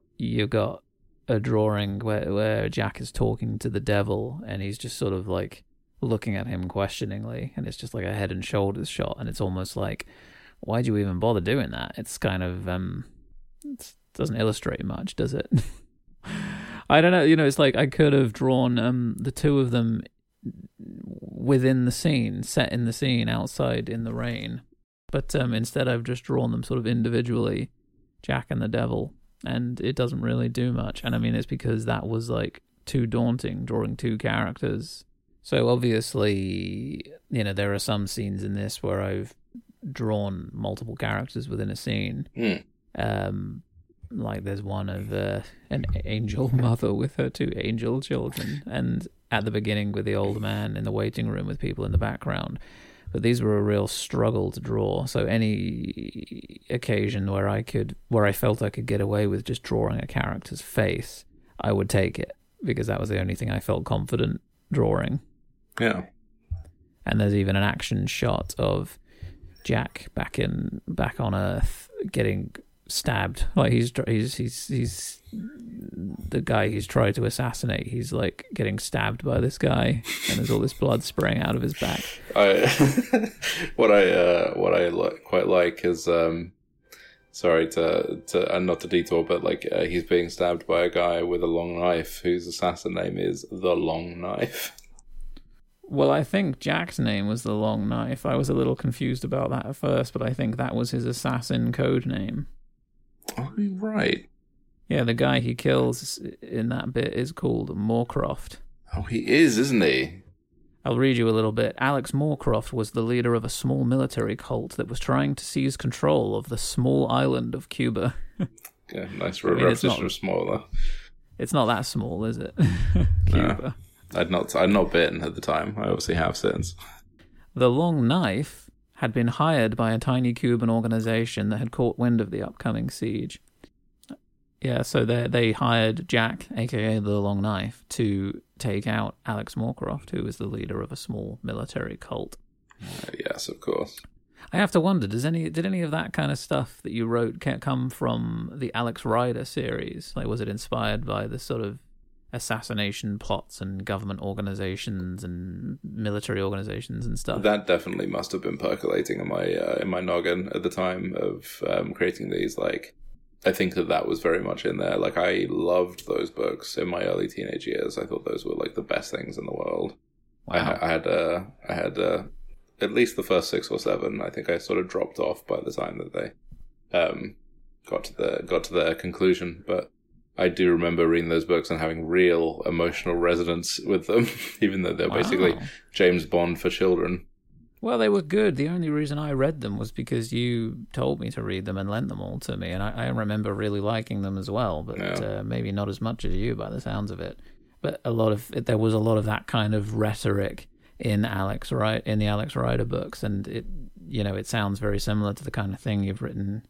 S1: you got a drawing where where Jack is talking to the devil and he's just sort of like looking at him questioningly, and it's just like a head and shoulders shot, and it's almost like, why do you even bother doing that? It's kind of um, it doesn't illustrate much, does it? I don't know. You know, it's like I could have drawn um the two of them within the scene, set in the scene, outside in the rain, but um instead I've just drawn them sort of individually, Jack and the devil, and it doesn't really do much. And I mean, it's because that was like too daunting drawing two characters. So obviously, you know, there are some scenes in this where I've drawn multiple characters within a scene.
S2: Hmm.
S1: Um, like there's one of uh, an angel mother with her two angel children, and at the beginning with the old man in the waiting room with people in the background. But these were a real struggle to draw. So any occasion where I could, where I felt I could get away with just drawing a character's face, I would take it because that was the only thing I felt confident drawing.
S2: Yeah.
S1: And there's even an action shot of Jack back in back on Earth getting stabbed. Like he's he's he's he's the guy he's tried to assassinate. He's like getting stabbed by this guy, and there's all this blood spraying out of his back.
S2: I what I uh, what I li- quite like is um, sorry to to and not to detour, but like uh, he's being stabbed by a guy with a long knife whose assassin name is the Long Knife.
S1: Well, I think Jack's name was the Long Knife. I was a little confused about that at first, but I think that was his assassin code name.
S2: Oh, right.
S1: Yeah, the guy he kills in that bit is called Moorcroft.
S2: Oh, he is, isn't he?
S1: I'll read you a little bit. Alex Moorcroft was the leader of a small military cult that was trying to seize control of the small island of Cuba.
S2: Yeah, nice
S1: mean, it's
S2: repetition
S1: not-
S2: of smaller.
S1: It's not that small, is it? Cuba.
S2: I'd not I'd not bitten at the time. I obviously have since.
S1: The Long Knife had been hired by a tiny Cuban organization that had caught wind of the upcoming siege. Yeah, so they they hired Jack, aka the Long Knife, to take out Alex Moorcroft, who was the leader of a small military cult.
S2: Uh, yes. Yes, of course.
S1: I have to wonder, does any did any of that kind of stuff that you wrote come from the Alex Rider series? Like, was it inspired by the sort of assassination plots and government organizations and military organizations and stuff?
S2: That definitely must have been percolating in my uh, in my noggin at the time of um, creating these. Like, I think that that was very much in there. Like, I loved those books in my early teenage years. I thought those were like the best things in the world. I,
S1: Wow.
S2: I had uh, I had uh, at least the first six or seven. I think I sort of dropped off by the time that they um, got to the got to their conclusion. But I do remember reading those books and having real emotional resonance with them, even though they're basically James Bond for children.
S1: Well, they were good. The only reason I read them was because you told me to read them and lent them all to me, and I, I remember really liking them as well. But
S2: Yeah.
S1: uh, maybe not as much as you, by the sounds of it. But a lot of there was a lot of that kind of rhetoric in Alex Rider in the Alex Rider books, and it you know it sounds very similar to the kind of thing you've written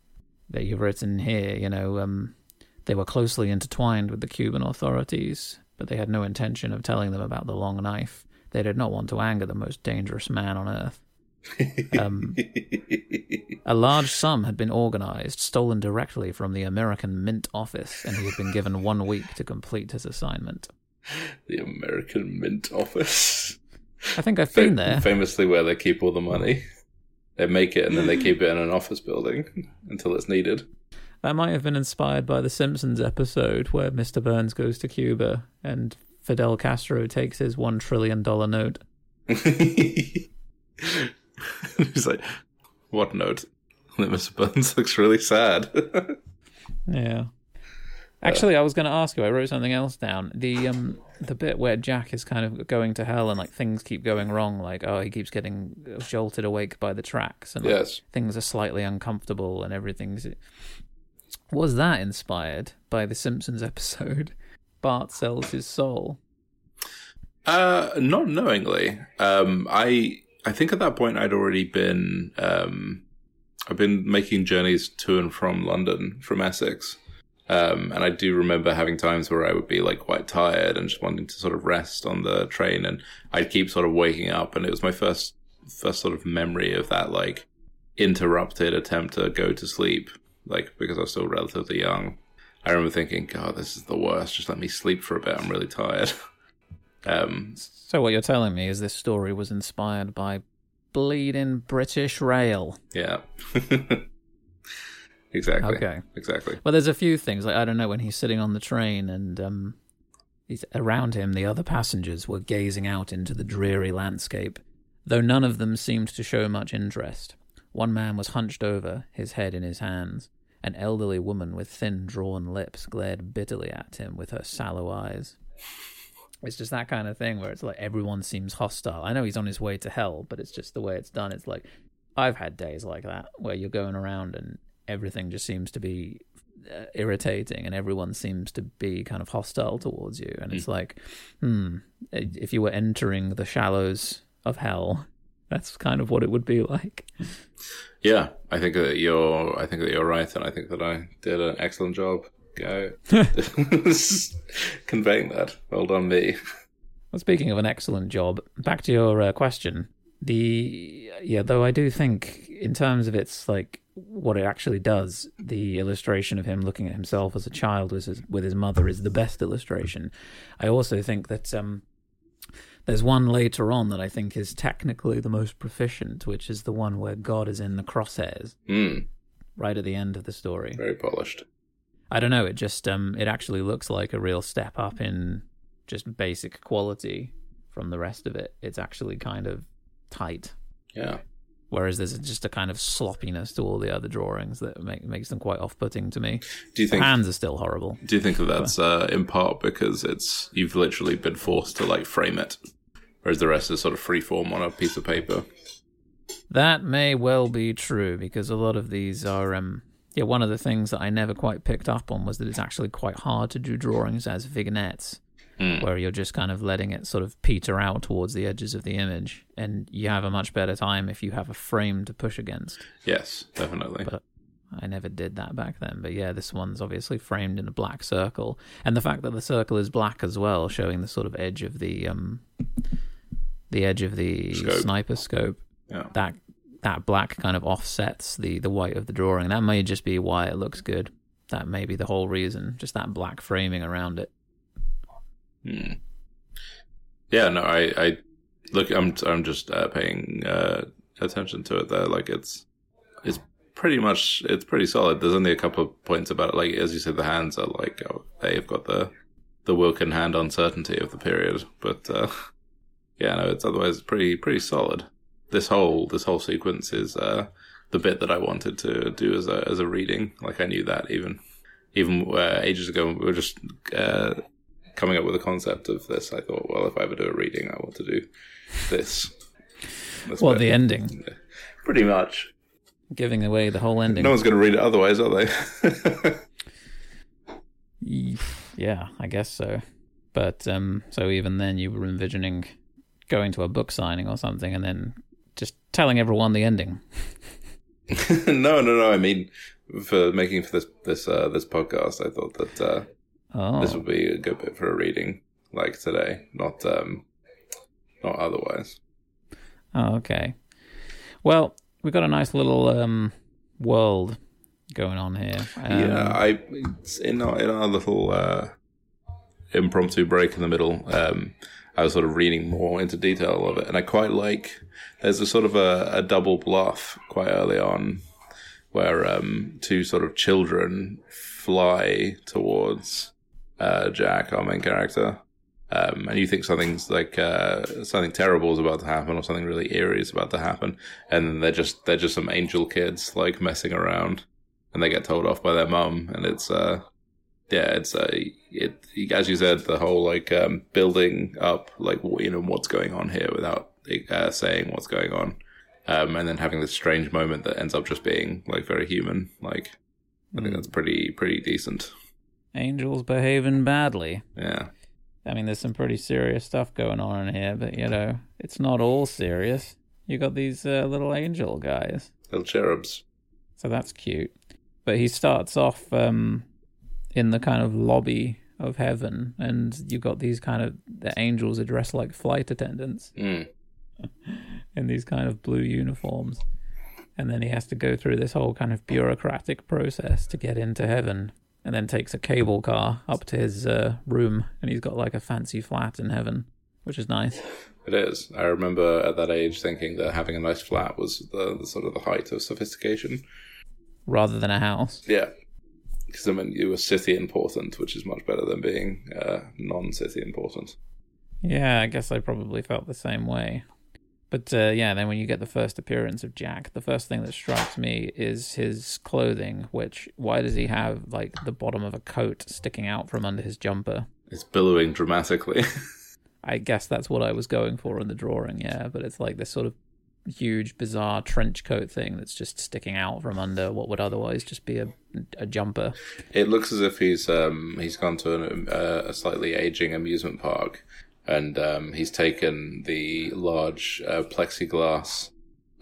S1: that you've written here. You know, um, they were closely intertwined with the Cuban authorities, but they had no intention of telling them about the long knife. They did not want to anger the most dangerous man on earth. Um, a large sum had been organized, stolen directly from the American Mint office, and he had been given one week to complete his assignment.
S2: the American Mint Office.
S1: I think I've been there.
S2: Famously, where they keep all the money. They make it and then they keep it in an office building until it's needed.
S1: That might have been inspired by the Simpsons episode where Mr. Burns goes to Cuba and Fidel Castro takes his one trillion dollar note.
S2: He's like, what note? That Mr. Burns looks really sad.
S1: Yeah. Actually, I was going to ask you. I wrote something else down. The um, the bit where Jack is kind of going to hell and like things keep going wrong. Like, oh, he keeps getting jolted awake by the tracks, and like,
S2: yes.
S1: things are slightly uncomfortable, and everything's. Was that inspired by the Simpsons episode? Bart sells his soul.
S2: Uh, not knowingly. Um, I I think at that point I'd already been um, I've been making journeys to and from London from Essex, um, and I do remember having times where I would be like quite tired and just wanting to sort of rest on the train, and I'd keep sort of waking up, and it was my first first sort of memory of that like interrupted attempt to go to sleep, like because I was still relatively young. I remember thinking, God, this is the worst. Just let me sleep for a bit. I'm really tired. Um,
S1: So what you're telling me is this story was inspired by bleeding British rail.
S2: Yeah. exactly.
S1: Okay.
S2: Exactly.
S1: Well, there's a few things. Like I don't know when he's sitting on the train and um, he's around him. The other passengers were gazing out into the dreary landscape, though none of them seemed to show much interest. One man was hunched over, his head in his hands. An elderly woman with thin, drawn lips glared bitterly at him with her sallow eyes. It's just that kind of thing where it's like everyone seems hostile. I know he's on his way to hell, but it's just the way it's done. It's like I've had days like that where you're going around and everything just seems to be uh, irritating and everyone seems to be kind of hostile towards you and it's like hmm if you were entering the shallows of hell that's kind of what it would be like
S2: Yeah, I think that you're. I think that you're right, and I think that I did an excellent job. Go conveying that. Well done, me.
S1: well speaking of an excellent job back to your uh, question the yeah though i do think in terms of its like what it actually does the illustration of him looking at himself as a child with his, with his mother is the best illustration i also think that um there's one later on that i think is technically the most proficient which is the one where god is in the crosshairs
S2: Mm,
S1: right at the end of the story
S2: very polished.
S1: I don't know. It just um, it actually looks like a real step up in just basic quality from the rest of it. It's actually kind of tight,
S2: Yeah.
S1: whereas there's just a kind of sloppiness to all the other drawings that make, makes them quite off-putting to me.
S2: Do you think The
S1: hands are still horrible.
S2: Do you think that that's uh, in part because it's you've literally been forced to like frame it, whereas the rest is sort of free form on a piece of paper?
S1: That may well be true because a lot of these are um yeah, one of the things that I never quite picked up on was that it's actually quite hard to do drawings as vignettes.
S2: Hmm.
S1: where you're just kind of letting it sort of peter out towards the edges of the image, and you have a much better time if you have a frame to push against.
S2: Yes, definitely.
S1: But I never did that back then. But yeah, this one's obviously framed in a black circle, and the fact that the circle is black as well, showing the sort of edge of the um, the edge of the
S2: Scope.
S1: sniper scope.
S2: Yeah.
S1: That that black kind of offsets the the white of the drawing. That may just be why it looks good. That may be the whole reason. Just that black framing around it.
S2: Hmm. Yeah, no, I, I look. I'm, I'm just uh, paying uh, attention to it there. Like it's, it's pretty much, it's pretty solid. There's only a couple of points about it. Like as you said, the hands are like oh, they've got the, the Wilkin hand uncertainty of the period. But uh, yeah, no, it's otherwise pretty, pretty solid. This whole, this whole sequence is uh, the bit that I wanted to do as a as a reading. Like I knew that even even uh, ages ago we were just uh, coming up with the concept of this. I thought, well, if I ever do a reading, I want to do this. this
S1: Well,
S2: bit.
S1: the ending,
S2: pretty much.
S1: giving away the whole ending.
S2: No one's going to read it otherwise, are they?
S1: Yeah, I guess so. But um, so even then, you were envisioning going to a book signing or something, and then just telling everyone the ending.
S2: no, no, no. I mean, for making for this this uh, this podcast, I thought that uh,
S1: Oh,
S2: this would be a good bit for a reading, like today, not um, not otherwise.
S1: oh, okay. Well, we've got a nice little um, world going on here. Um,
S2: yeah, I in our in our little uh, impromptu break in the middle. Um, I was sort of reading more into detail of it, and I quite like. There's a sort of a, a double bluff quite early on, where um, two sort of children fly towards uh, Jack, our main character, um, and you think something's like uh, something terrible is about to happen, or something really eerie is about to happen, and then they're just they're just some angel kids like messing around. And they get told off by their mum, and it's uh, yeah, it's uh, it as you said, the whole like um, building up, like you know what's going on here without uh, saying what's going on, um, and then having this strange moment that ends up just being like very human. Like I think that's pretty pretty decent.
S1: angels behaving badly.
S2: Yeah,
S1: I mean, there's some pretty serious stuff going on in here, but you know, it's not all serious. You got these uh, little angel guys,
S2: little cherubs.
S1: so that's cute. But he starts off um, in the kind of lobby of heaven, and you've got these kind of the angels are dressed like flight attendants
S2: Mm.
S1: in these kind of blue uniforms, and then he has to go through this whole kind of bureaucratic process to get into heaven. And then takes a cable car up to his uh, room, and he's got like a fancy flat in heaven, which is nice.
S2: It is. I remember at that age thinking that having a nice flat was the, the sort of the height of sophistication.
S1: rather than a house.
S2: Yeah. Because I mean, you were city important, which is much better than being uh, non-city important.
S1: Yeah, I guess I probably felt the same way. But uh, yeah, then when you get the first appearance of Jack, the first thing that strikes me is his clothing. Which why does he have like the bottom of a coat sticking out from under his jumper?
S2: It's billowing dramatically.
S1: I guess that's what I was going for in the drawing. Yeah, but it's like this sort of huge, bizarre trench coat thing that's just sticking out from under what would otherwise just be a a jumper.
S2: it looks as if he's um, he's gone to an, uh, a slightly aging amusement park, and um, he's taken the large uh, plexiglass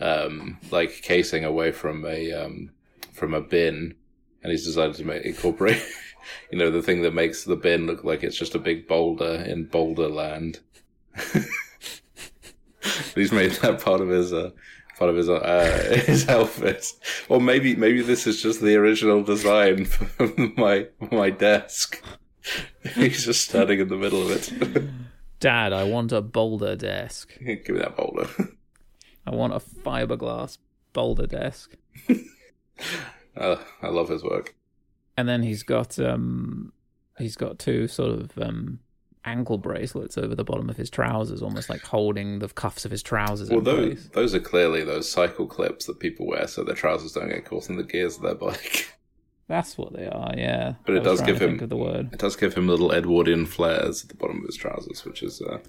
S2: um, like casing away from a um, from a bin, and he's decided to make, incorporate. You know the thing that makes the bin look like it's just a big boulder in Boulder Land. he's made that part of his uh, part of his uh, his outfit, or maybe maybe this is just the original design for my my desk. he's just standing in the middle of it.
S1: Dad, I want a boulder desk.
S2: Give me that boulder.
S1: I want a fiberglass boulder desk.
S2: Uh, I love his work.
S1: And then he's got um he's got two sort of um ankle bracelets over the bottom of his trousers, almost like holding the cuffs of his trousers
S2: Well,
S1: in
S2: those
S1: place.
S2: those are clearly those cycle clips that people wear so their trousers don't get caught in the gears of their bike.
S1: That's what they are, yeah.
S2: But it
S1: I
S2: does give him-
S1: the word.
S2: It does give him little Edwardian flares at the bottom of his trousers, which is a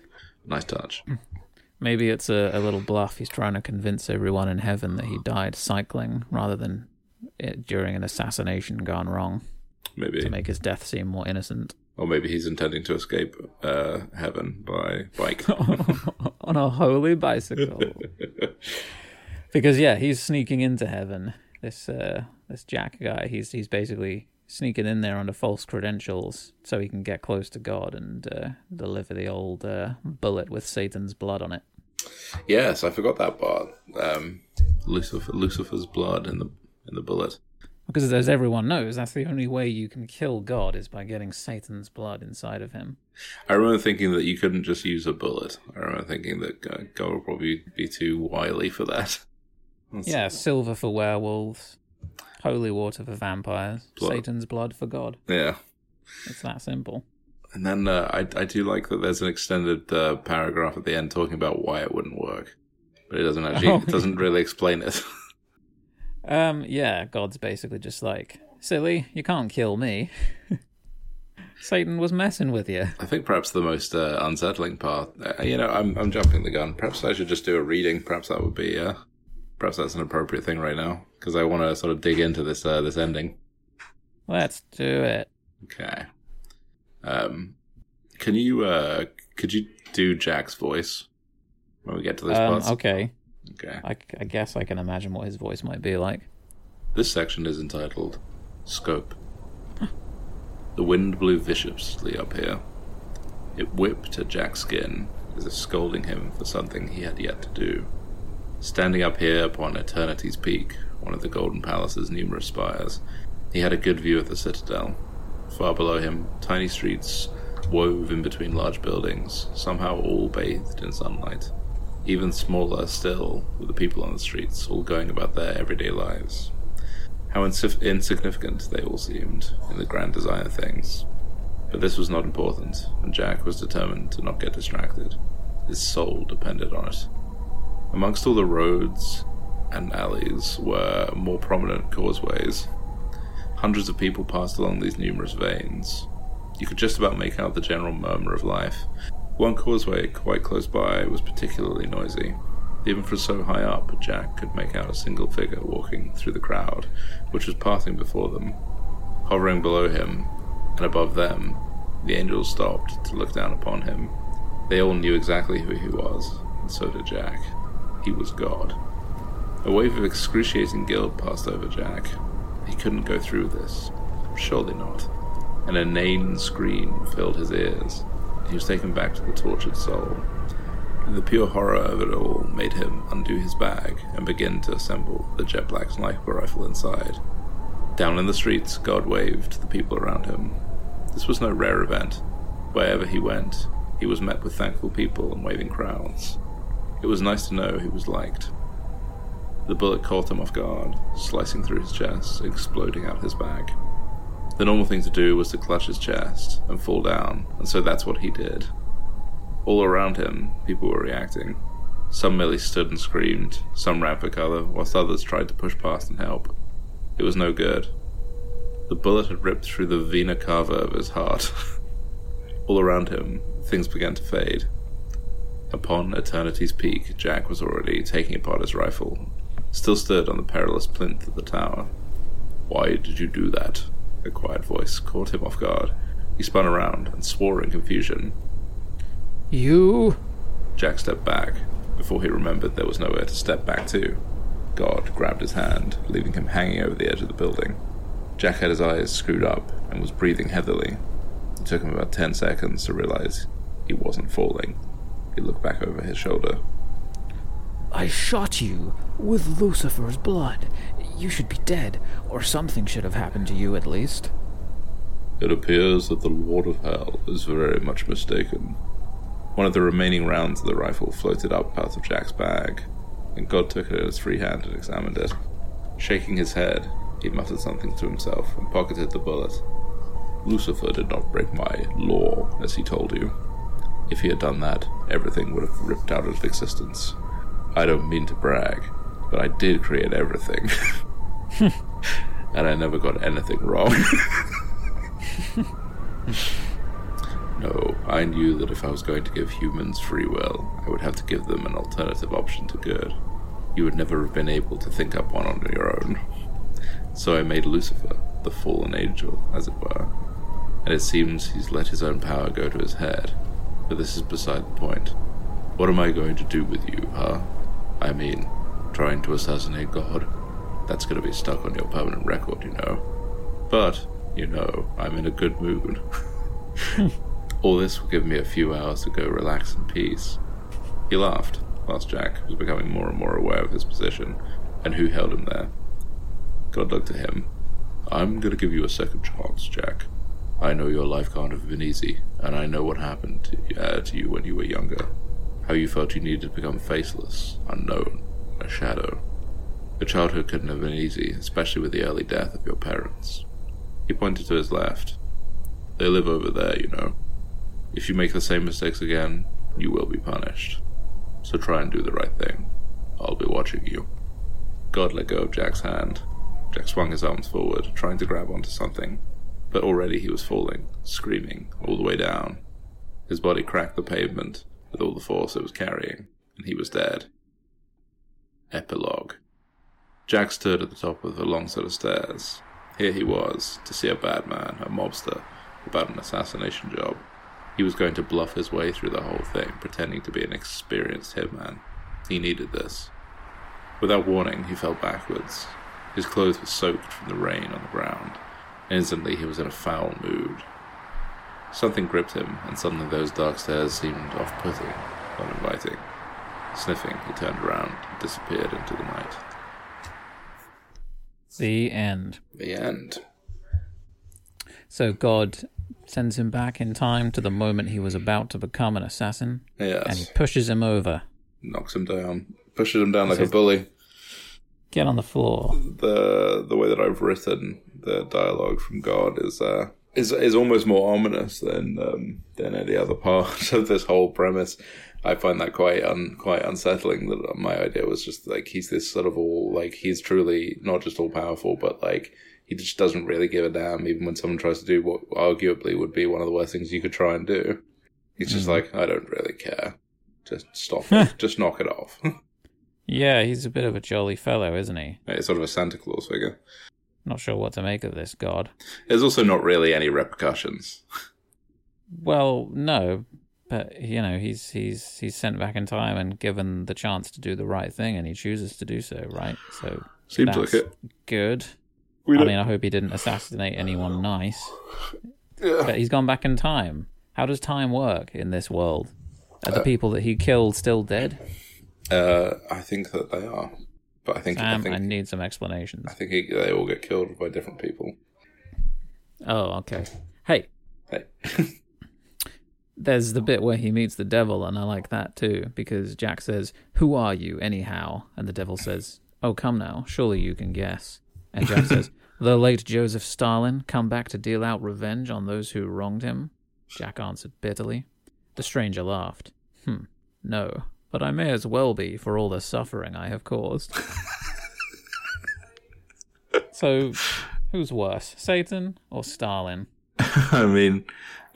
S2: nice touch.
S1: Maybe it's a, a little bluff. He's trying to convince everyone in heaven that he died cycling rather than it, during an assassination gone wrong
S2: Maybe,
S1: to make his death seem more innocent.
S2: Or maybe he's intending to escape uh, heaven by bike.
S1: on a holy bicycle. because yeah, he's sneaking into heaven. This uh, this Jack guy, he's he's basically sneaking in there under false credentials so he can get close to God and uh, deliver the old uh, bullet with Satan's blood on it.
S2: Yes, I forgot that part. Um, Lucifer, Lucifer's blood in the in the bullet.
S1: Because as everyone knows, that's the only way you can kill God is by getting Satan's blood inside of him.
S2: I remember thinking that you couldn't just use a bullet. I remember thinking that God would probably be too wily for that. That's-
S1: Yeah, silver for werewolves, holy water for vampires,
S2: Blood.
S1: Satan's blood for God.
S2: Yeah.
S1: It's that simple.
S2: And then uh, I I do like that there's an extended uh, paragraph at the end talking about why it wouldn't work, but it doesn't actually
S1: Oh.
S2: it doesn't really explain it.
S1: Um, yeah, God's basically just like, silly, you can't kill me. Satan was messing with you.
S2: I think perhaps the most uh, unsettling part. Uh, you know, I'm I'm jumping the gun. Perhaps I should just do a reading. Perhaps that would be. Uh, perhaps that's an appropriate thing right now because I want to sort of dig into this uh, this ending.
S1: Let's do it.
S2: Okay. Um, can you uh, could you do Jack's voice when we get to this
S1: Um,
S2: part?
S1: okay,
S2: Okay.
S1: I, I guess I can imagine what his voice might be like.
S2: This section is entitled Scope. The wind blew viciously up here. It whipped at Jack's skin, as if scolding him for something he had yet to do. Standing up here upon Eternity's Peak, one of the Golden Palace's numerous spires, he had a good view of the citadel. Far below him, tiny streets wove in between large buildings, somehow all bathed in sunlight. Even smaller still were the people on the streets, all going about their everyday lives. How insif- insignificant they all seemed in the grand design of things. But this was not important, and Jack was determined to not get distracted. His soul depended on it. Amongst all the roads and alleys were more prominent causeways. Hundreds of people passed along these numerous veins. You could just about make out the general murmur of life. One causeway quite close by was particularly noisy. Even from so high up, Jack could make out a single figure walking through the crowd, which was passing before them. Hovering below him, and above them, the angels stopped to look down upon him. They all knew exactly who he was, and so did Jack. He was God. A wave of excruciating guilt passed over Jack. He couldn't go through this. Surely not. An inane scream filled his ears. He was taken back to the tortured soul. The pure horror of it all made him undo his bag and begin to assemble the jet black sniper rifle inside. Down in the streets, God waved to the people around him. This was no rare event. Wherever he went, he was met with thankful people and waving crowds. It was nice to know he was liked. The bullet caught him off guard, slicing through his chest, exploding out his bag. The normal thing to do was to clutch his chest and fall down, and so that's what he did. All around him, people were reacting. Some merely stood and screamed, some ran for cover, whilst others tried to push past and help. It was no good. The bullet had ripped through the vena cava of his heart. All around him, things began to fade. Upon Eternity's peak, Jack was already taking apart his rifle, still stood on the perilous plinth of the tower. Why did you do that? A quiet voice caught him off guard. He spun around and swore in confusion.
S1: You?
S2: Jack stepped back before he remembered there was nowhere to step back to. God grabbed his hand, leaving him hanging over the edge of the building. Jack had his eyes screwed up and was breathing heavily. It took him about ten seconds to realize he wasn't falling. He looked back over his shoulder.
S3: I shot you with Lucifer's blood. You should be dead, or something should have happened to you at least.
S2: It appears that the Lord of Hell is very much mistaken. One of the remaining rounds of the rifle floated up out of Jack's bag, and God took it in his free hand and examined it. Shaking his head, he muttered something to himself and pocketed the bullet. Lucifer did not break my law, as he told you. If he had done that, everything would have ripped out of existence. I don't mean to brag, but I did create everything. and I never got anything wrong. no, I knew that if I was going to give humans free will, I would have to give them an alternative option to good. You would never have been able to think up one on your own. So I made Lucifer, the fallen angel, as it were. And it seems he's let his own power go to his head. But this is beside the point. What am I going to do with you, huh? I mean, trying to assassinate God? That's going to be stuck on your permanent record, you know. But, you know, I'm in a good mood. All this will give me a few hours to go relax in peace. He laughed, whilst Jack was becoming more and more aware of his position and who held him there. God looked at him. I'm going to give you a second chance, Jack. I know your life can't have been easy, and I know what happened to, uh, to you when you were younger. How you felt you needed to become faceless, unknown, a shadow. Your childhood couldn't have been easy, especially with the early death of your parents. He pointed to his left. They live over there, you know. If you make the same mistakes again, you will be punished. So try and do the right thing. I'll be watching you. God let go of Jack's hand. Jack swung his arms forward, trying to grab onto something, but already he was falling, screaming, all the way down. His body cracked the pavement with all the force it was carrying, and he was dead. Epilogue. Jack stood at the top of a long set of stairs. Here he was, to see a bad man, a mobster, about an assassination job. He was going to bluff his way through the whole thing, pretending to be an experienced hitman. He needed this. Without warning, he fell backwards. His clothes were soaked from the rain on the ground. Instantly, he was in a foul mood. Something gripped him, and suddenly those dark stairs seemed off putting, uninviting. Sniffing, he turned around disappeared into the night.
S1: The end.
S2: The end.
S1: So God sends him back in time to the moment he was about to become an assassin, and he pushes him over.
S2: Knocks him down. Pushes him down like a bully.
S1: Get on the floor.
S2: the the way that I've written the dialogue from God is uh is is almost more ominous than um, than any other part of this whole premise. I find that quite un, quite unsettling. That uh, my idea was just like he's this sort of all like he's truly not just all powerful, but like he just doesn't really give a damn, even when someone tries to do what arguably would be one of the worst things you could try and do. He's just hmm. like I don't really care. Just stop it. just knock it off.
S1: Yeah, he's a bit of a jolly fellow, isn't he?
S2: it's sort of a Santa Claus figure.
S1: Not sure what to make of this God.
S2: There's also not really any repercussions.
S1: Well, no, but you know, he's he's he's sent back in time and given the chance to do the right thing, and he chooses to do so, right? So
S2: Seems
S1: that's
S2: like it.
S1: good.
S2: We
S1: I
S2: don't-
S1: mean, I hope he didn't assassinate anyone nice,
S2: Yeah.
S1: but he's gone back in time. How does time work in this world? Are
S2: Uh,
S1: the people that he killed still dead?
S2: Uh, I think that they are, but I think I
S1: Sam, I,
S2: think
S1: need some explanations.
S2: I think he, they all get killed by different people.
S1: Oh, okay. Hey,
S2: Hey.
S1: there's the bit where he meets the devil, and I like that too, because Jack says, Who are you, anyhow? And the devil says, Oh, come now, surely you can guess. And Jack says, The late Joseph Stalin, come back to deal out revenge on those who wronged him? Jack answered bitterly. The stranger laughed. Hmm, no, but I may as well be for all the suffering I have caused. so, who's worse, Satan or Stalin?
S2: I mean,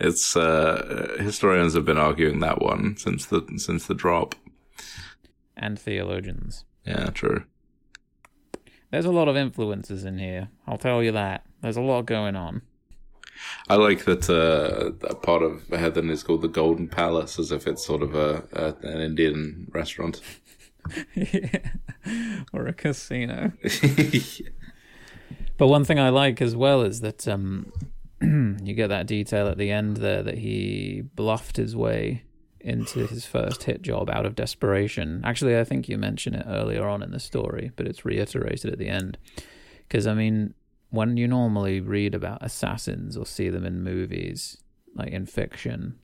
S2: it's uh, historians have been arguing that one since the since the drop.
S1: And theologians.
S2: Yeah, true.
S1: There's a lot of influences in here. I'll tell you that. There's a lot going on.
S2: I like that uh, that part of Heaven is called the Golden Palace, as if it's sort of a, a an Indian restaurant. yeah.
S1: or a casino. But one thing I like as well is that um, you get that detail at the end there that he bluffed his way into his first hit job out of desperation. Actually, I think you mention it earlier on in the story, but it's reiterated at the end. Because, I mean, when you normally read about assassins or see them in movies, like in fiction,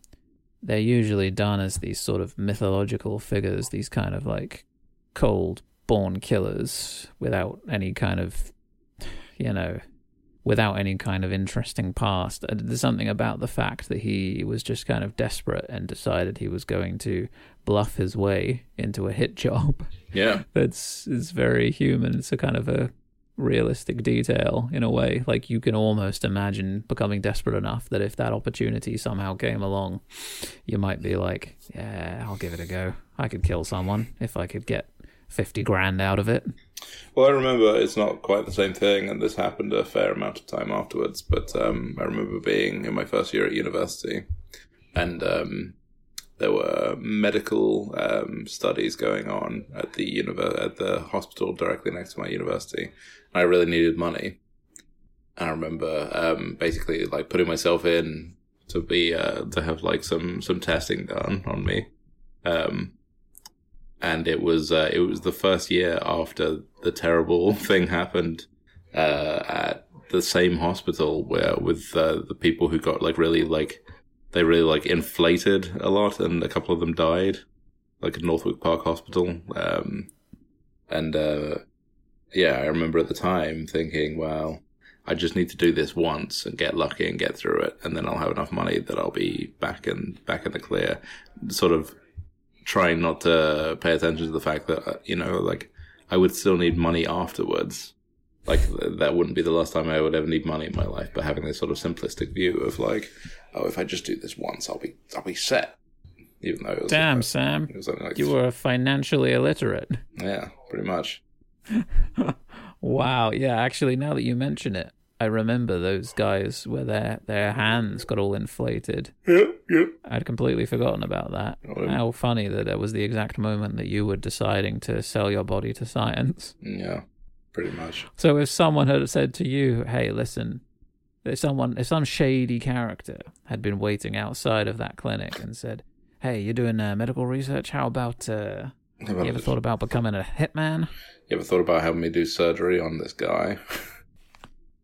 S1: they're usually done as these sort of mythological figures, these kind of like cold born killers without any kind of, you know, without any kind of interesting past. Uh, there's something about the fact that he was just kind of desperate and decided he was going to bluff his way into a hit job.
S2: yeah,
S1: That's is very human. It's a kind of a realistic detail in a way. Like you can almost imagine becoming desperate enough that if that opportunity somehow came along, you might be like, "Yeah, I'll give it a go. I could kill someone if I could get fifty grand out of it."
S2: Well, I remember it's not quite the same thing, and this happened a fair amount of time afterwards. But um, I remember being in my first year at university, and um, there were medical um, studies going on at the univer- at the hospital directly next to my university. And I really needed money, and I remember um, basically like putting myself in to be uh, to have like some some testing done on me. Um, and it was uh, it was the first year after the terrible thing happened uh, at the same hospital where with uh, the people who got like really like they really like inflated a lot, and a couple of them died, like at Northwick Park Hospital. Um, and uh, yeah, I remember at the time thinking, well, I just need to do this once and get lucky and get through it, and then I'll have enough money that I'll be back in back in the clear. Sort of trying not to pay attention to the fact that uh, you know, like I would still need money afterwards. Like that wouldn't be the last time I would ever need money in my life. But having this sort of simplistic view of like, oh, if I just do this once, I'll be I'll be set. Even though it was
S1: Damn,
S2: uh,
S1: Sam.
S2: it was only like
S1: You were financially illiterate.
S2: yeah, pretty much.
S1: Wow. Yeah, actually, now that you mention it, I remember those guys where their their hands got all inflated.
S2: Yep, yep.
S1: I'd completely forgotten about that.
S2: Oh, yeah.
S1: How funny that that was the exact moment that you were deciding to sell your body to science.
S2: Yeah, pretty much.
S1: So if someone had said to you, "Hey, listen," if someone, if some shady character had been waiting outside of that clinic and said, "Hey, you're doing uh, medical research. How about uh,
S2: How about
S1: you ever thought about becoming a hitman?
S2: You ever thought about having me do surgery on this guy?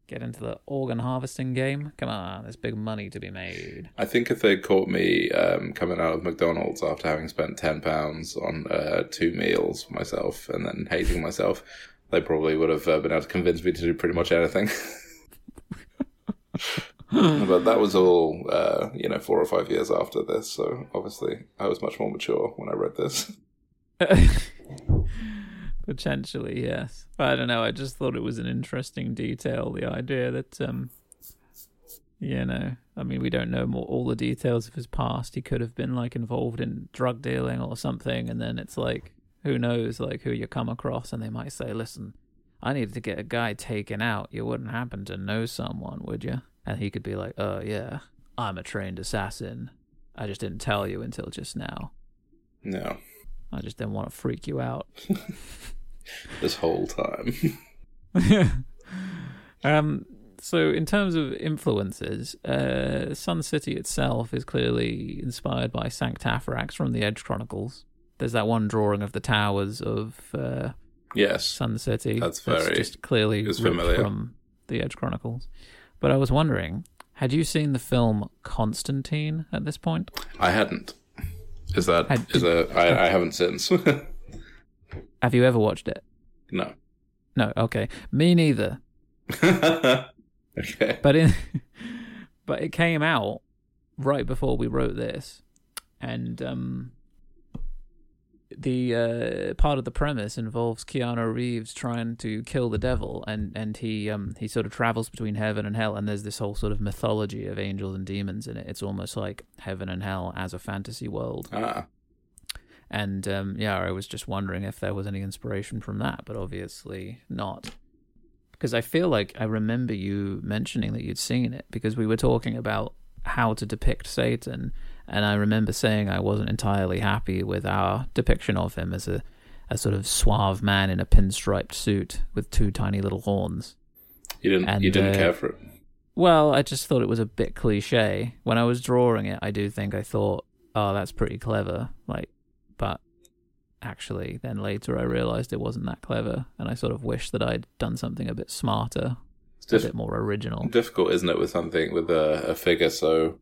S1: Get into the organ harvesting game? Come on, there's big money to be made."
S2: I think if they'd caught me um, coming out of McDonald's after having spent ten pounds on uh, two meals for myself and then hating myself, they probably would have uh, been able to convince me to do pretty much anything. but that was all, uh, you know, four or five years after this. So obviously, I was much more mature when I read this.
S1: Potentially, yes. But I don't know. I just thought it was an interesting detail. The idea that, um, you know, I mean, we don't know more all the details of his past. He could have been like involved in drug dealing or something, and then it's like, who knows, like who you come across, and they might say, "Listen, I needed to get a guy taken out. You wouldn't happen to know someone, would you?" And he could be like, "Oh yeah, I'm a trained assassin. I just didn't tell you until just now.
S2: No,
S1: I just didn't want to freak you out."
S2: this whole time.
S1: um, so in terms of influences, uh, Sun City itself is clearly inspired by Sanctaphrax from the Edge Chronicles. There's that one drawing of the towers of uh,
S2: yes.
S1: Sun City.
S2: That's very-
S1: just clearly
S2: familiar.
S1: from the Edge Chronicles. But I was wondering, had you seen the film Constantine at this point?
S2: I hadn't. Is that
S1: Had-
S2: is a I, I haven't since.
S1: Have you ever watched it?
S2: no.
S1: No. Okay, me neither.
S2: okay.
S1: but in but it came out right before we wrote this and um the uh part of the premise involves Keanu Reeves trying to kill the devil and and he um he sort of travels between heaven and hell and there's this whole sort of mythology of angels and demons in it it's almost like heaven and hell as a fantasy world
S2: Ah,
S1: and um, yeah, I was just wondering if there was any inspiration from that, but obviously not. Because I feel like I remember you mentioning that you'd seen it because we were talking about how to depict Satan, and I remember saying I wasn't entirely happy with our depiction of him as a, a sort of suave man in a pinstriped suit with two tiny little horns.
S2: you didn't
S1: And,
S2: you didn't
S1: uh,
S2: care for it.
S1: Well, I just thought it was a bit cliche. When I was drawing it, I do think I thought, oh, that's pretty clever. Like, but actually, then later I realized it wasn't that clever, and I sort of wish that I'd done something a bit smarter,
S2: It's
S1: a bit more original.
S2: difficult, isn't it, with something with a, a figure so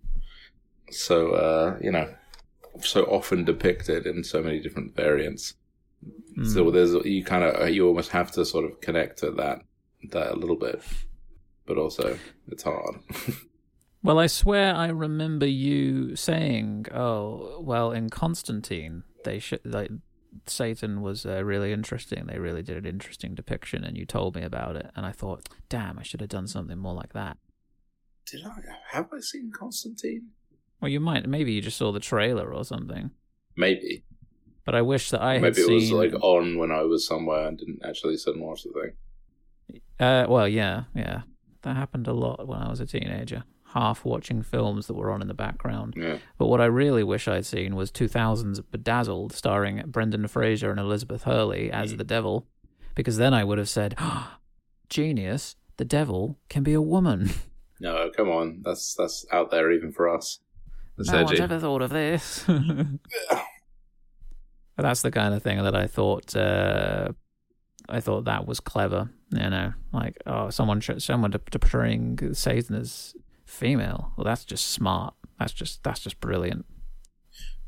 S2: so uh, you know so often depicted in so many different variants.
S1: Mm.
S2: So there's you kind of you almost have to sort of connect to that that a little bit, but also it's hard.
S1: Well, I swear I remember you saying, "Oh, well, in Constantine, they should like Satan was uh, really interesting. They really did an interesting depiction, and you told me about it, and I thought, damn, I should have done something more like that."
S2: Did I have I seen Constantine?
S1: Well, you might. Maybe you just saw the trailer or something.
S2: Maybe.
S1: But I wish that I had
S2: Maybe it
S1: seen.
S2: was like on when I was somewhere and didn't actually sit and watch the thing.
S1: Uh, well, yeah, yeah, that happened a lot when I was a teenager. Half watching films that were on in the background.
S2: Yeah.
S1: But what I really wish I'd seen was 2000's Bedazzled, starring Brendan Fraser and Elizabeth Hurley as the devil, because then I would have said, oh, "Genius! The devil can be a woman."
S2: No, come on. That's that's out there even for us. That's
S1: no one's
S2: edgy.
S1: ever thought of this. that's the kind of thing that I thought. Uh, I thought that was clever. You know, like oh, someone someone to, to portraying Satan as female. Well, that's just smart. That's just that's just brilliant.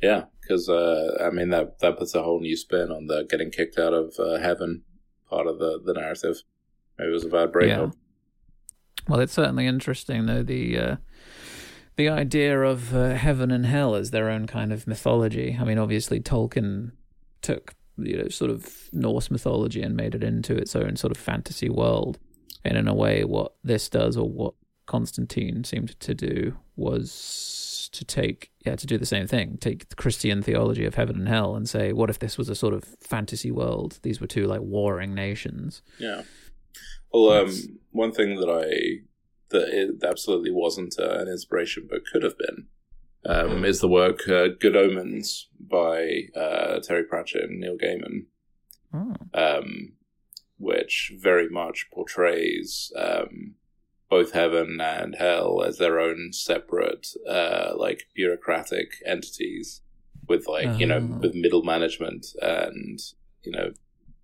S2: Yeah, because uh, I mean that that puts a whole new spin on the getting kicked out of uh, heaven part of the the narrative. Maybe it was a bad breakup. Yeah.
S1: Well, it's certainly interesting though the uh, the idea of uh, heaven and hell as their own kind of mythology. I mean, obviously Tolkien took you know sort of Norse mythology and made it into its own sort of fantasy world. And in a way, what this does, or what Constantine seemed to do, was to take yeah to do the same thing, take the Christian theology of heaven and hell, and say, what if this was a sort of fantasy world? These were two like warring nations.
S2: Yeah. Well, um, one thing that I that it absolutely wasn't uh, an inspiration, but could have been, um, is the work uh, Good Omens by uh, Terry Pratchett and Neil Gaiman, oh. um, which very much portrays um, both heaven and hell as their own separate, uh, like bureaucratic entities with like you know oh. with middle management and you know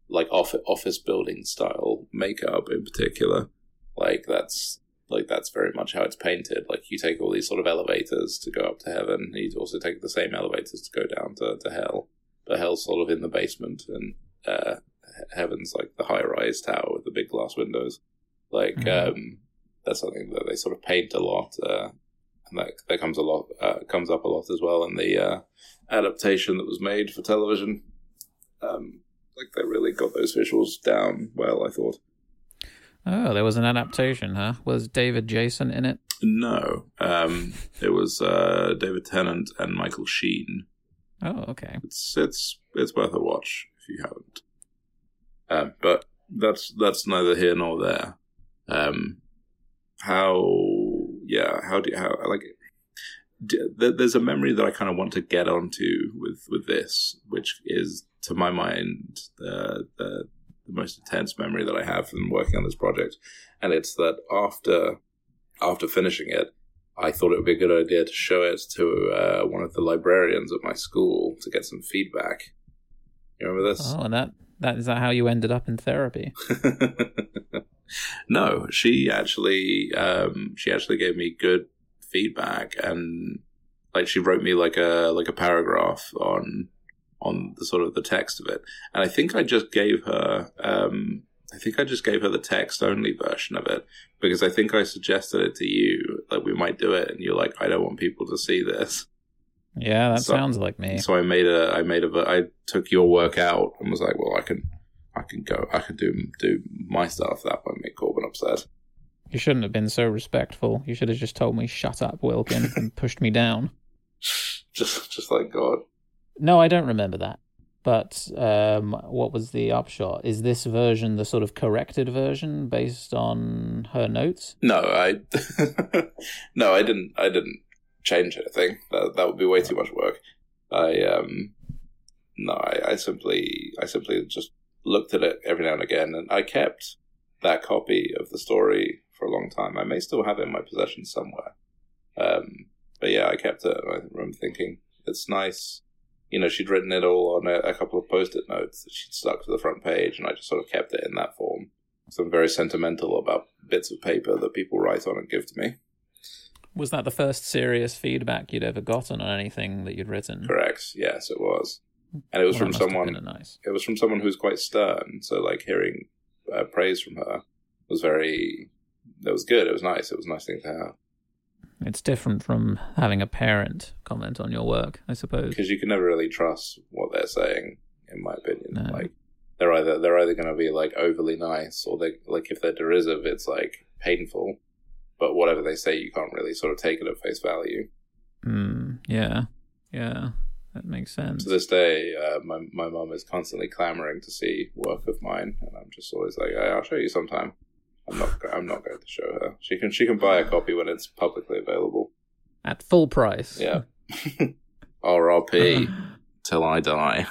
S2: like office office building style makeup in particular. Like that's like that's very much how it's painted. Like you take all these sort of elevators to go up to heaven, you also take the same elevators to go down to, to hell. But hell's sort of in the basement, and uh, heaven's like the high rise tower with the big glass windows. Like mm-hmm. um, that's something that they sort of paint a lot, uh, and that that comes a lot uh, comes up a lot as well in the uh, adaptation that was made for television. Um, like they really got those visuals down well, I thought.
S1: Oh, there was an adaptation, huh? Was David Jason in it?
S2: No, um, it was uh, David Tennant and Michael Sheen.
S1: Oh, okay.
S2: It's it's it's worth a watch if you haven't. Um, but that's that's neither here nor there. Um, how yeah? How do you, how like? there's a memory that I kind of want to get onto with with this, which is to my mind the the the most intense memory that I have from working on this project, and it's that after after finishing it, I thought it would be a good idea to show it to uh, one of the librarians at my school to get some feedback. You remember this?
S1: Oh, and that that is that how you ended up in therapy?
S2: no, she actually um, she actually gave me good feedback and like she wrote me like a like a paragraph on on the sort of the text of it. And I think I just gave her, um, I think I just gave her the text only version of it because I think I suggested it to you, like we might do it, and you're like, I don't want people to see this.
S1: Yeah, that so, sounds like me.
S2: So I made a, I made a, I took your work out and was like, well, I can, I can go, I can do do my stuff. That won't make Corbin upset.
S1: You shouldn't have been so respectful. You should have just told me, "Shut up, Wilkin," and pushed me down.
S2: Just, just like God.
S1: No, I don't remember that. But um, what was the upshot? Is this version the sort of corrected version based on her notes?
S2: No, I no, I didn't. I didn't change anything. That that would be way too much work. I um, no, I, I simply I simply just looked at it every now and again, and I kept that copy of the story for a long time. I may still have it in my possession somewhere. Um, but yeah, I kept it. I remember thinking it's nice you know, she'd written it all on a, a couple of post-it notes that she'd stuck to the front page, and I just sort of kept it in that form. So I'm very sentimental about bits of paper that people write on and give to me.
S1: Was that the first serious feedback you'd ever gotten on anything that you'd written?
S2: Correct. Yes, it was, and it was well, from someone. Nice. It was from someone who's quite stern. So, like hearing uh, praise from her was very. It was good. It was nice. It was a nice thing to have.
S1: It's different from having a parent comment on your work, I suppose.
S2: Because you can never really trust what they're saying, in my opinion. No. Like they're either they're either going to be like overly nice, or they like if they're derisive, it's like painful. But whatever they say, you can't really sort of take it at face value.
S1: Mm, yeah, yeah, that makes sense.
S2: To this day, uh, my my mom is constantly clamoring to see work of mine, and I'm just always like, I'll show you sometime. I'm not. I'm not going to show her. She can. She can buy a copy when it's publicly available
S1: at full price.
S2: Yeah. R.R.P. till I die.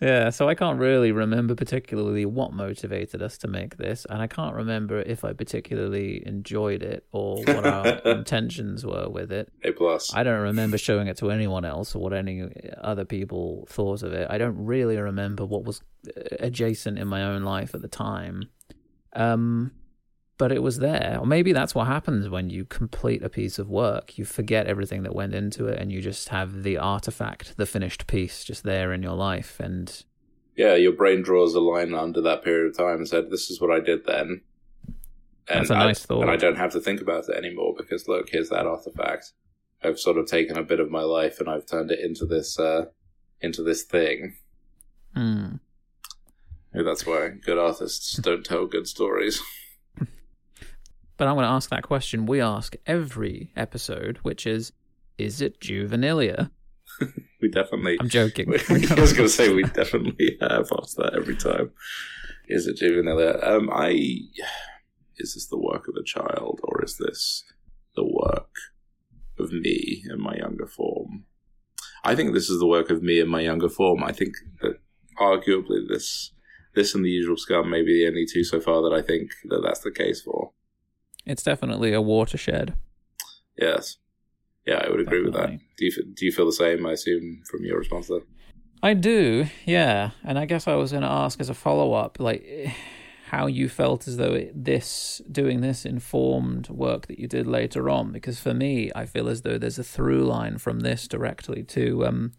S1: Yeah, so I can't really remember particularly what motivated us to make this, and I can't remember if I particularly enjoyed it or what our intentions were with it.
S2: A plus.
S1: I don't remember showing it to anyone else or what any other people thought of it. I don't really remember what was uh, adjacent in my own life at the time. Um, but it was there. Or maybe that's what happens when you complete a piece of work. You forget everything that went into it and you just have the artifact, the finished piece just there in your life and
S2: yeah, your brain draws a line under that period of time and said, "This is what I did then." And
S1: That's a nice
S2: I,
S1: thought.
S2: And I don't have to think about it anymore because look, here's that artifact. I've sort of taken a bit of my life and I've turned it into this uh, into this thing.
S1: Hmm.
S2: Maybe that's why good artists don't tell good stories.
S1: But I'm going to ask that question we ask every episode, which is is it juvenilia?
S2: We definitely.
S1: I'm joking.
S2: I was going to say we definitely have asked that every time. Is it juvenile? Um, I is this the work of a child or is this the work of me in my younger form? I think this is the work of me in my younger form. I think that arguably this this and the usual scum may be the only two so far that I think that that's the case for.
S1: It's definitely a watershed.
S2: Yes. Yeah, I would agree with that. Do you do you feel the same? I assume from your response there.
S1: I do, yeah. And I guess I was going to ask as a follow up, like how you felt as though it, this doing this informed work that you did later on. Because for me, I feel as though there's a through line from this directly to um,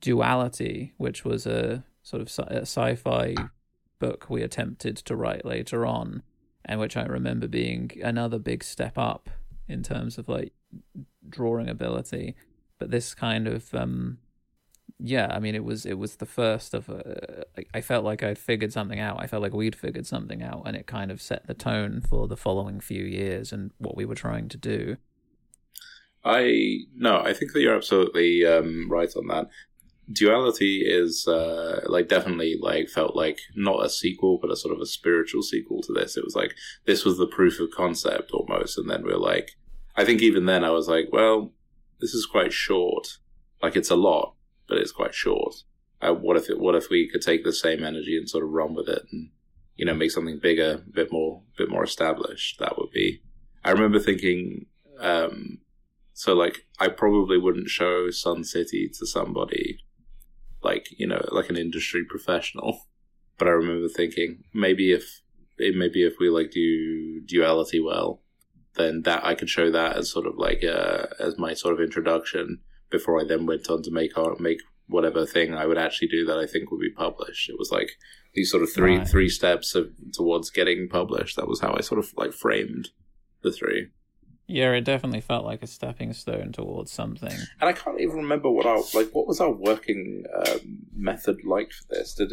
S1: Duality, which was a sort of sci- a sci-fi book we attempted to write later on, and which I remember being another big step up in terms of like drawing ability. But this kind of um, yeah, I mean, it was it was the first of. Uh, I- I felt like I'd figured something out. I felt like we'd figured something out, and it kind of set the tone for the following few years and what we were trying to do.
S2: I no, I think that you're absolutely um, right on that. Duality is uh, like definitely like felt like not a sequel, but a sort of a spiritual sequel to this. It was like this was the proof of concept almost, and then we are like, I think even then I was like, well, this is quite short. Like it's a lot, but it's quite short. Uh, what if it? What if we could take the same energy and sort of run with it, and you know, make something bigger, a bit more, bit more established? That would be. I remember thinking. Um, so like I probably wouldn't show Sun City to somebody like, you know, like an industry professional. But I remember thinking maybe if maybe if we like do duality well, then that I could show that as sort of like uh as my sort of introduction before I then went on to make art make whatever thing I would actually do that I think would be published. It was like these sort of three
S1: Right.
S2: three steps of towards getting published. That was how I sort of like framed the three.
S1: Yeah, it definitely felt like a stepping stone towards something.
S2: And I can't even remember what our like. What was our working um, method like for this? Did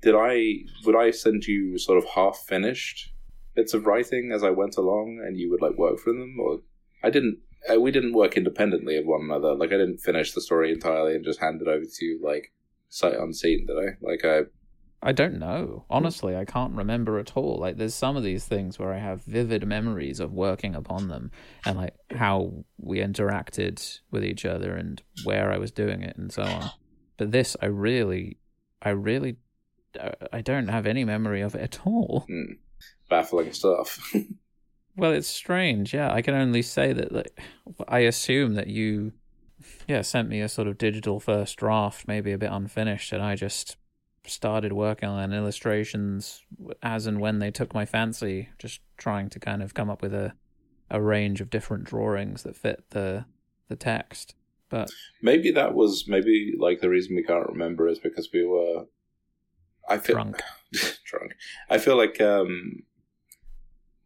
S2: did I would I send you sort of half finished bits of writing as I went along, and you would like work through them, or I didn't. Uh, we didn't work independently of one another. Like I didn't finish the story entirely and just hand it over to you like sight unseen. Did I? Like I.
S1: I don't know. Honestly, I can't remember at all. Like, there's some of these things where I have vivid memories of working upon them and like how we interacted with each other and where I was doing it and so on. But this, I really, I really, uh, I don't have any memory of it at all.
S2: Hmm, baffling stuff.
S1: Well, it's strange. Yeah, I can only say that. Like, I assume that you, yeah, sent me a sort of digital first draft, maybe a bit unfinished, and I just started working on illustrations as and when they took my fancy, just trying to kind of come up with a a range of different drawings that fit the the text. But
S2: maybe that was maybe like the reason we can't remember is because we were. I feel
S1: drunk.
S2: drunk. I feel like um,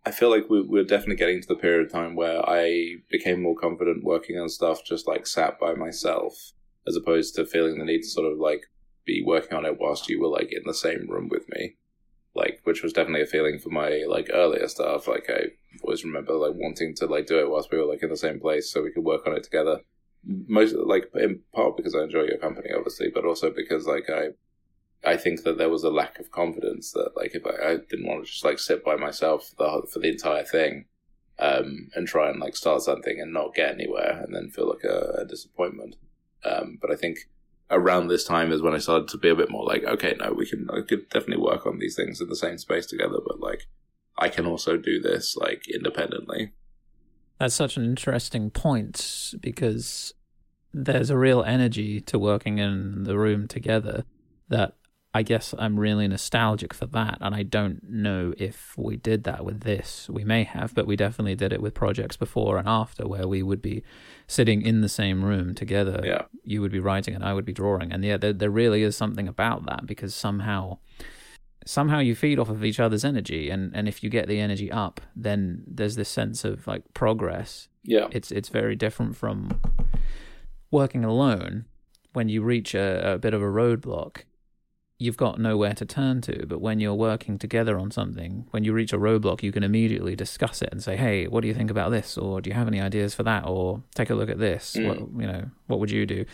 S2: I feel like we, we're definitely getting to the period of time where I became more confident working on stuff just like sat by myself, as opposed to feeling the need to sort of like be working on it whilst you were like in the same room with me, like which was definitely a feeling for my like earlier stuff. Like I always remember like wanting to like do it whilst we were like in the same place so we could work on it together. Most like in part because I enjoy your company, obviously, but also because like I I think that there was a lack of confidence that like if I, I didn't want to just like sit by myself the, for the entire thing um, and try and like start something and not get anywhere and then feel like a, a disappointment. Um, but I think around this time is when I started to be a bit more like, okay, no, we can, I could definitely work on these things in the same space together, but like, I can also do this like independently.
S1: That's such an interesting point because there's a real energy to working in the room together that I guess I'm really nostalgic for that. And I don't know if we did that with this. We may have, but we definitely did it with projects before and after where we would be sitting in the same room together.
S2: Yeah.
S1: You would be writing and I would be drawing. And yeah, there, there really is something about that because somehow somehow you feed off of each other's energy and, and if you get the energy up then there's this sense of like progress
S2: Yeah.
S1: it's it's very different from working alone when you reach a, a bit of a roadblock you've got nowhere to turn to but when you're working together on something when you reach a roadblock you can immediately discuss it and say hey what do you think about this or do you have any ideas for that or take a look at this
S2: Mm.
S1: what you know what would you do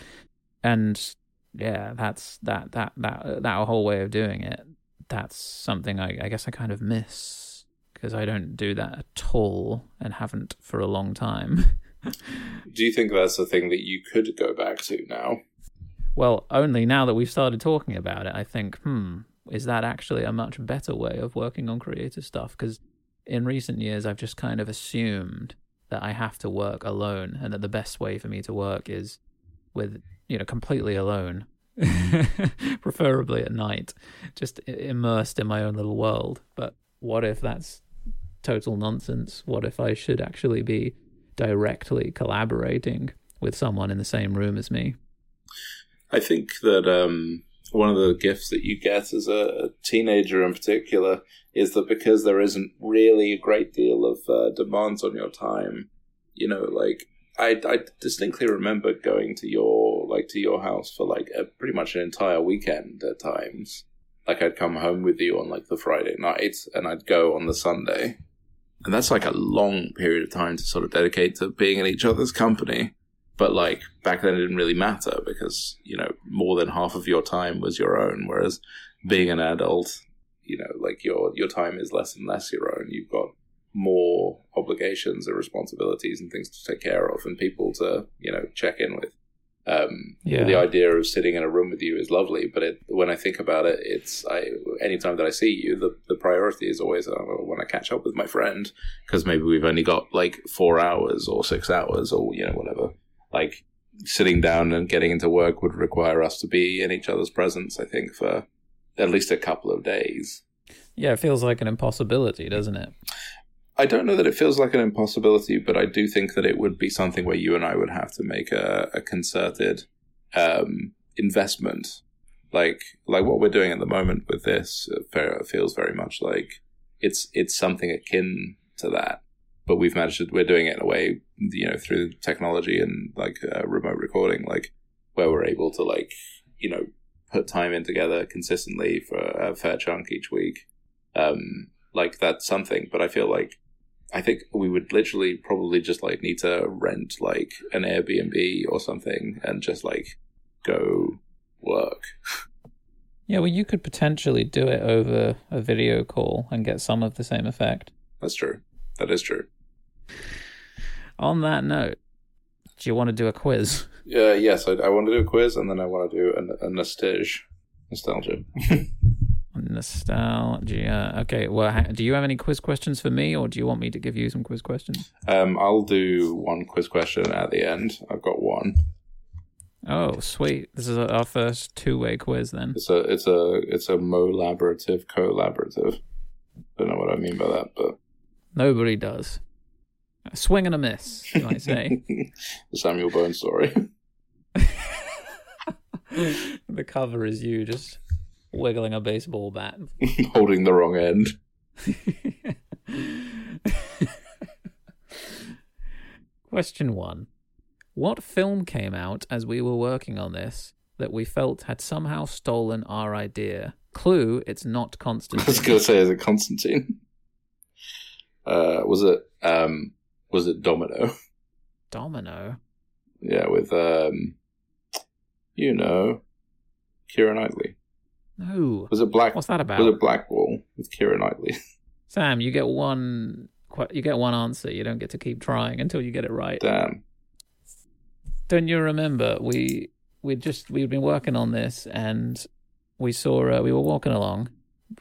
S1: and yeah that's that that that that whole way of doing it that's something I, I guess I kind of miss because I don't do that at all and haven't for a long time.
S2: Do you think that's a thing that you could go back to now?
S1: Well, only now that we've started talking about it, I think, hmm, is that actually a much better way of working on creative stuff? Because in recent years, I've just kind of assumed that I have to work alone and that the best way for me to work is with, you know, completely alone. preferably at night, just immersed in my own little world. But what if that's total nonsense? What if I should actually be directly collaborating with someone in the same room as me?
S2: I think that um, one of the gifts that you get as a teenager in particular is that because there isn't really a great deal of uh, demands on your time, you know, like I, I distinctly remember going to your like to your house for like a, pretty much an entire weekend at times. Like I'd come home with you on like the Friday night, and I'd go on the Sunday, and that's like a long period of time to sort of dedicate to being in each other's company but like back then it didn't really matter because you know more than half of your time was your own whereas being an adult you know like your your time is less and less your own. You've got more obligations and responsibilities and things to take care of and people to you know check in with. Um
S1: Yeah.
S2: the idea of sitting in a room with you is lovely but it when i think about it it's i anytime that i see you the the priority is always uh, when i catch up with my friend because maybe we've only got like four hours or six hours or you know whatever like sitting down and getting into work would require us to be in each other's presence i think for at least a couple of days.
S1: Yeah, it feels like an impossibility, doesn't it?
S2: i don't know that it feels like an impossibility but i do think that it would be something where you and i would have to make a, a concerted um, investment. Like like what we're doing at the moment with this uh, fe- feels very much like it's it's something akin to that but we've managed to we're doing it in a way you know through technology and like uh, remote recording like where we're able to like you know put time in together consistently for a fair chunk each week. Um like that's something but i feel like i think we would literally probably just like need to rent like an airbnb or something and just like go work.
S1: Yeah, well, you could potentially do it over a video call and get some of the same effect.
S2: that's true. That is true
S1: On that note, do you want to do a quiz?
S2: uh, yes I, I want to do a quiz and then i want to do a, a nostalgia nostalgia
S1: Nostalgia. Okay, well, ha- do you have any quiz questions for me, or do you want me to give you some quiz questions?
S2: um i'll do one quiz question at the end i've got one
S1: Oh, sweet. This is our first two way quiz then.
S2: It's a it's a it's a molaborative collaborative. Don't know what I mean by that, but
S1: Nobody does. A swing and a miss, you might say.
S2: the Samuel Bone story.
S1: the cover is you just wiggling a baseball bat.
S2: Holding the wrong end.
S1: Question one What film came out as we were working on this that we felt had somehow stolen our idea? Clue, it's not Constantine.
S2: I was gonna say is it Constantine? Uh was it um was it Domino?
S1: Domino.
S2: Yeah, with um you know Keira Knightley.
S1: No.
S2: Was it Black
S1: What's that about?
S2: was it Blackwall with Keira Knightley?
S1: Sam, you get one. You get one answer. You don't get to keep trying until you get it right.
S2: Damn.
S1: Don't you remember we we'd just we'd been working on this, and we saw uh, we were walking along,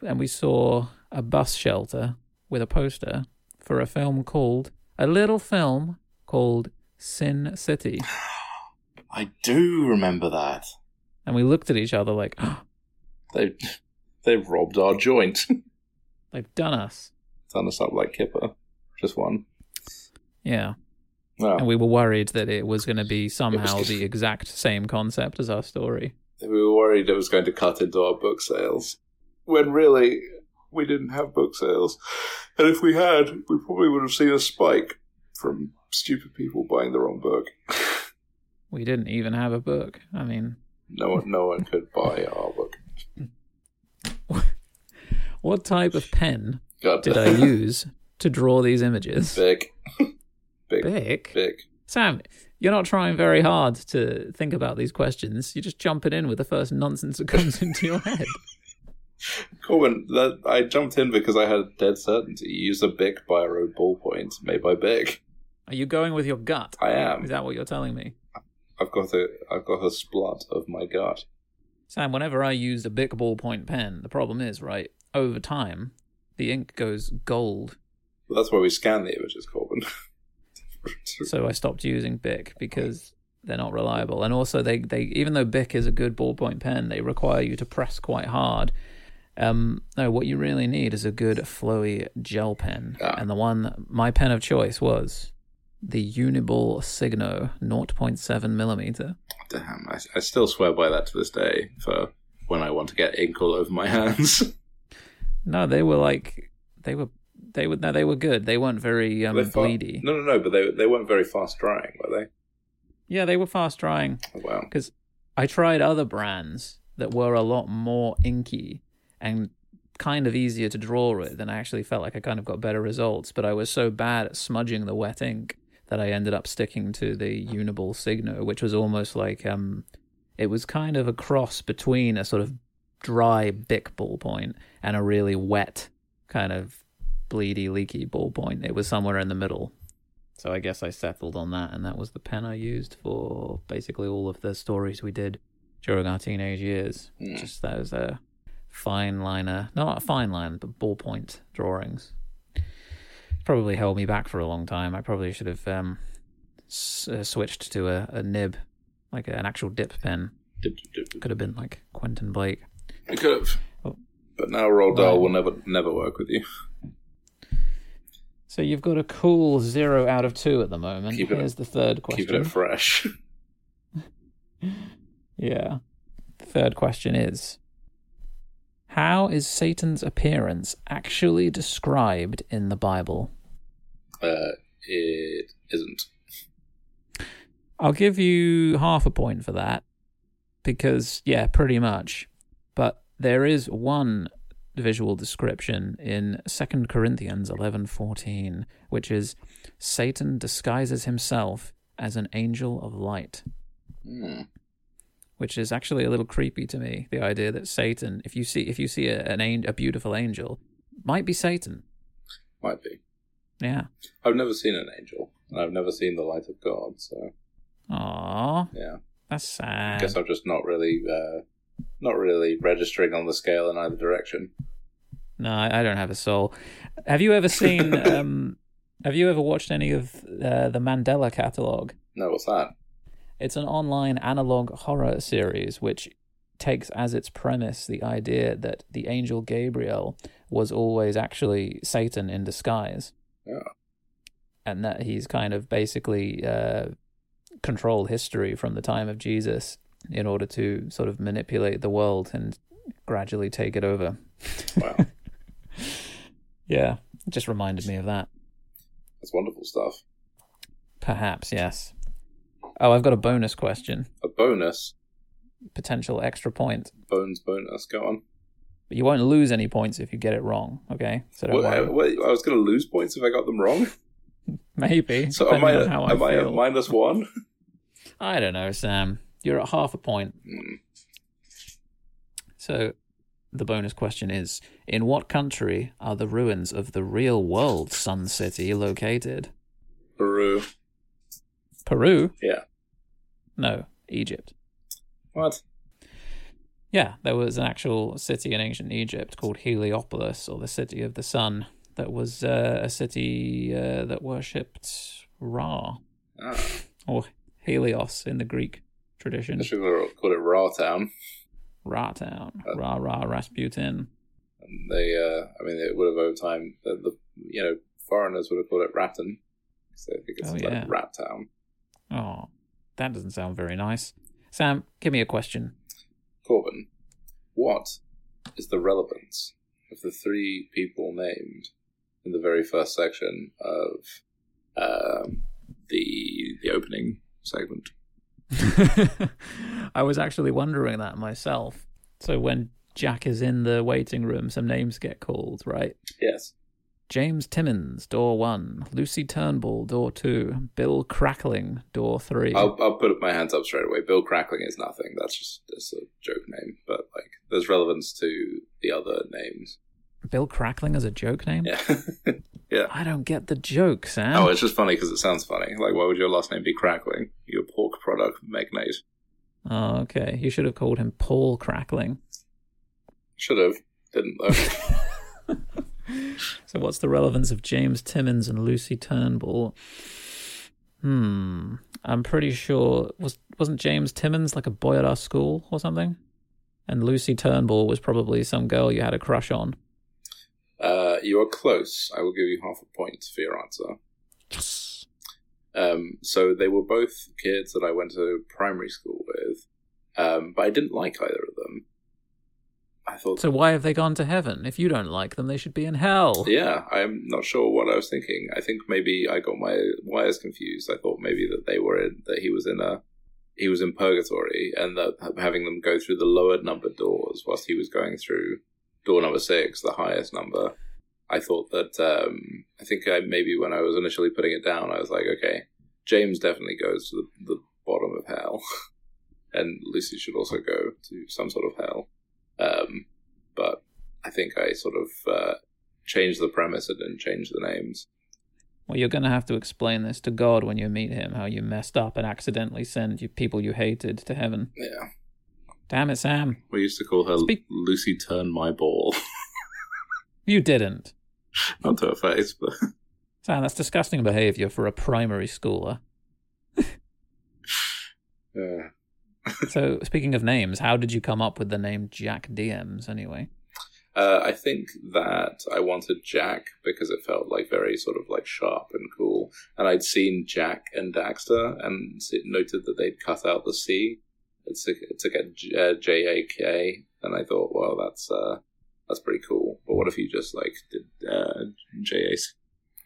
S1: and we saw a bus shelter with a poster for a film called a little film called Sin City,
S2: I do remember that.
S1: and we looked at each other like
S2: They they've robbed our joint.
S1: they've done us.
S2: Done us up like Kipper. Just one.
S1: Yeah,
S2: Well,
S1: and we were worried that it was going to be somehow the exact same concept as our story.
S2: we were worried it was going to cut into our book sales. When really we didn't have book sales. And if we had, we probably would have seen a spike from stupid people buying the wrong book.
S1: We didn't even have a book. I mean,
S2: No one no one could buy our book.
S1: what type of pen
S2: God
S1: did I use to draw these images?
S2: Big. Big.
S1: Big.
S2: Big.
S1: Sam, you're not trying very hard to think about these questions. You're just jumping in with the first nonsense that comes into your head.
S2: Corbin, that I jumped in because I had dead certainty. Used a Bic Biro ballpoint made by Bic.
S1: Are you going with your gut?
S2: I am.
S1: Is that what you're telling me?
S2: I've got a I've got a splat of my gut.
S1: Sam, whenever I used a Bic ballpoint pen, the problem is, right, over time, the ink goes gold.
S2: But that's why we scan the images, Corbin.
S1: So I stopped using Bic because they're not reliable. And also, they, they even though Bic is a good ballpoint pen, they require you to press quite hard. Um, no, what you really need is a good flowy gel pen.
S2: Ah.
S1: And the one, my pen of choice was the Uniball Signo 0.7 millimeter.
S2: Damn, I, I still swear by that to this day for when I want to get ink all over my hands.
S1: No, they were like, they were, they were, no, they were good. They weren't very um,
S2: They're
S1: bleedy.
S2: No, no, no, but they they weren't very fast drying, were they?
S1: Yeah, they were fast drying.
S2: Oh, wow.
S1: because I tried other brands that were a lot more inky and kind of easier to draw with, and I actually felt like I kind of got better results. But I was so bad at smudging the wet ink that I ended up sticking to the Uniball Signo, which was almost like um, it was kind of a cross between a sort of dry Bic ballpoint and a really wet kind of bleedy, leaky ballpoint. It was somewhere in the middle. So I guess I settled on that, and that was the pen I used for basically all of the stories we did during our teenage years.
S2: Hmm.
S1: Just those uh, fine liner, not a fine line, but ballpoint drawings. Probably held me back for a long time. I probably should have um, s- uh, switched to a, a nib, like an actual dip pen.
S2: Dip, dip, dip.
S1: Could have been like Quentin Blake.
S2: We could have.
S1: Oh.
S2: But now Roald Dahl
S1: Right.
S2: will never never work with you.
S1: So you've got a cool zero out of two at the moment.
S2: Keep it-
S1: Here's the third question.
S2: Keeping it fresh.
S1: Yeah. Third question is How is Satan's appearance actually described in the Bible?
S2: Uh, it isn't.
S1: I'll give you half a point for that because, yeah, pretty much. But there is one visual description in 2 Corinthians 11:14 which is Satan disguises himself as an angel of light.
S2: Hmm.
S1: Which is actually a little creepy to me. The idea that Satan, if you see if you see a, an a beautiful angel, might be Satan.
S2: Might be.
S1: Yeah.
S2: I've never seen an angel. and I've never seen the light of God, so
S1: Aw,
S2: yeah.
S1: that's sad.
S2: I guess I'm just not really, uh, not really registering on the scale in either direction.
S1: No, I I don't have a soul. Have you ever seen? um, have you ever watched any of uh, the Mandela catalog?
S2: No, what's that?
S1: It's an online analog horror series which takes as its premise the idea that the angel Gabriel was always actually Satan in disguise.
S2: Yeah.
S1: and that he's kind of basically uh, controlled history from the time of Jesus in order to sort of manipulate the world and gradually take it over.
S2: Wow,
S1: Yeah, it just reminded me of that.
S2: that's wonderful stuff.
S1: Perhaps, yes. Oh, I've got a bonus question.
S2: A bonus,
S1: Potential extra point.
S2: bones bonus. Go on.
S1: But you won't lose any points if you get it wrong, okay? So don't
S2: What,
S1: worry.
S2: uh, what, I was going to lose points if I got them wrong.
S1: Maybe.
S2: So am I?
S1: how
S2: am
S1: I,
S2: I
S1: feel.
S2: minus one?
S1: I don't know, Sam. You're at half a point.
S2: Hmm.
S1: So, the bonus question is In what country are the ruins of the real world Sun City located?
S2: Peru.
S1: Peru?
S2: Yeah.
S1: No, Egypt.
S2: What?
S1: Yeah, there was an actual city in ancient Egypt called Heliopolis, or the City of the Sun, that was uh, a city uh, that worshipped Ra,
S2: Ah,
S1: or Helios in the Greek tradition.
S2: I should called it Raw Town.
S1: Ra Town.
S2: Uh,
S1: Ra Ra Rasputin.
S2: And they, uh, I mean, it would have over time, the, the you know, foreigners would have called it Ratton. So I think it's
S1: Oh,
S2: like
S1: yeah.
S2: Rat Town.
S1: Oh, that doesn't sound very nice. Sam, give me a question.
S2: Corbin, what is the relevance of the three people named in the very first section of um, the the opening segment?
S1: I was actually wondering that myself. So when Jack is in the waiting room, some names get called, right?
S2: Yes.
S1: James Timmins, door one. Lucy Turnbull, door two. Bill Crackling, door three.
S2: I'll, I'll put my hands up straight away. Bill Crackling is nothing. That's just that's a joke name. But like, there's relevance to the other names.
S1: Bill Crackling is a joke name?
S2: Yeah. yeah.
S1: I don't get the joke, Sam.
S2: oh, it's just funny because it sounds funny. Like, why would your last name be Crackling? You're a pork product magnate.
S1: Oh, okay. You should have called him Paul Crackling.
S2: Should have. Didn't though.
S1: So what's the relevance of James Timmins and Lucy Turnbull? Hmm. I'm pretty sure was wasn't James Timmins like a boy at our school or something? And Lucy Turnbull was probably some girl you had a crush on.
S2: uh, you are close. I will give you half a point for your answer.
S1: Yes.
S2: Um, so they were both kids that I went to primary school with, um, but I didn't like either of them. I thought,
S1: So why have they gone to heaven? If you don't like them, they should be in hell.
S2: yeah, I'm not sure what I was thinking. I think maybe I got my wires confused. I thought maybe that they were in that he was in a he was in purgatory, and that having them go through the lower number doors whilst he was going through door number six, the highest number. I thought that um, I think I maybe when I was initially putting it down, I was like, okay, James definitely goes to the, the bottom of hell, and Lucy should also go to some sort of hell. Um, but I think I sort of uh, changed the premise and didn't change the names.
S1: Well, you're going to have to explain this to God when you meet him, how you messed up and accidentally sent you people you hated to heaven.
S2: Yeah,
S1: Damn it, Sam.
S2: we used to call her
S1: Speak-
S2: Lucy Turn My Ball,
S1: You didn't.
S2: not to her face, but
S1: Sam, that's disgusting behavior for a primary schooler.
S2: uh,
S1: So, speaking of names, how did you come up with the name Jack DMs anyway?
S2: Uh, I think that I wanted Jack because it felt like very sort of like sharp and cool. And I'd seen Jak and Daxter and noted that they'd cut out the C. It took a J- A K, and I thought, well, that's uh, that's pretty cool. But what if you just like did uh, J A C?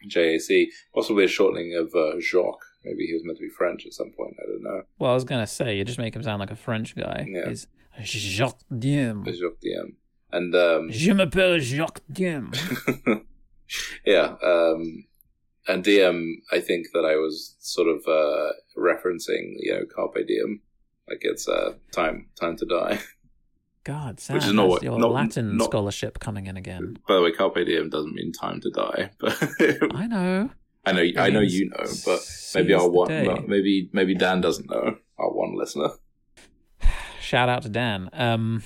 S2: J A C, possibly a shortening of uh, Jacques. Maybe he was meant to be French at some point. I don't know.
S1: Well, I was going to say, you just make him sound like a French guy.
S2: Yeah.
S1: He's Jacques Diem.
S2: Jacques DM. And um,
S1: Je m'appelle Jacques Diem.
S2: yeah, um, and DM. I think that I was sort of uh, referencing, you know, carpe diem, like it's uh, time time to die.
S1: God, Sam,
S2: Which is not what-
S1: your
S2: not-
S1: Latin
S2: not-
S1: scholarship coming in again.
S2: By the way, carpe diem doesn't mean time to die, but
S1: I know.
S2: I know I know you know, but maybe our one, maybe maybe Dan doesn't know. Our one listener,
S1: Shout out to Dan. Um,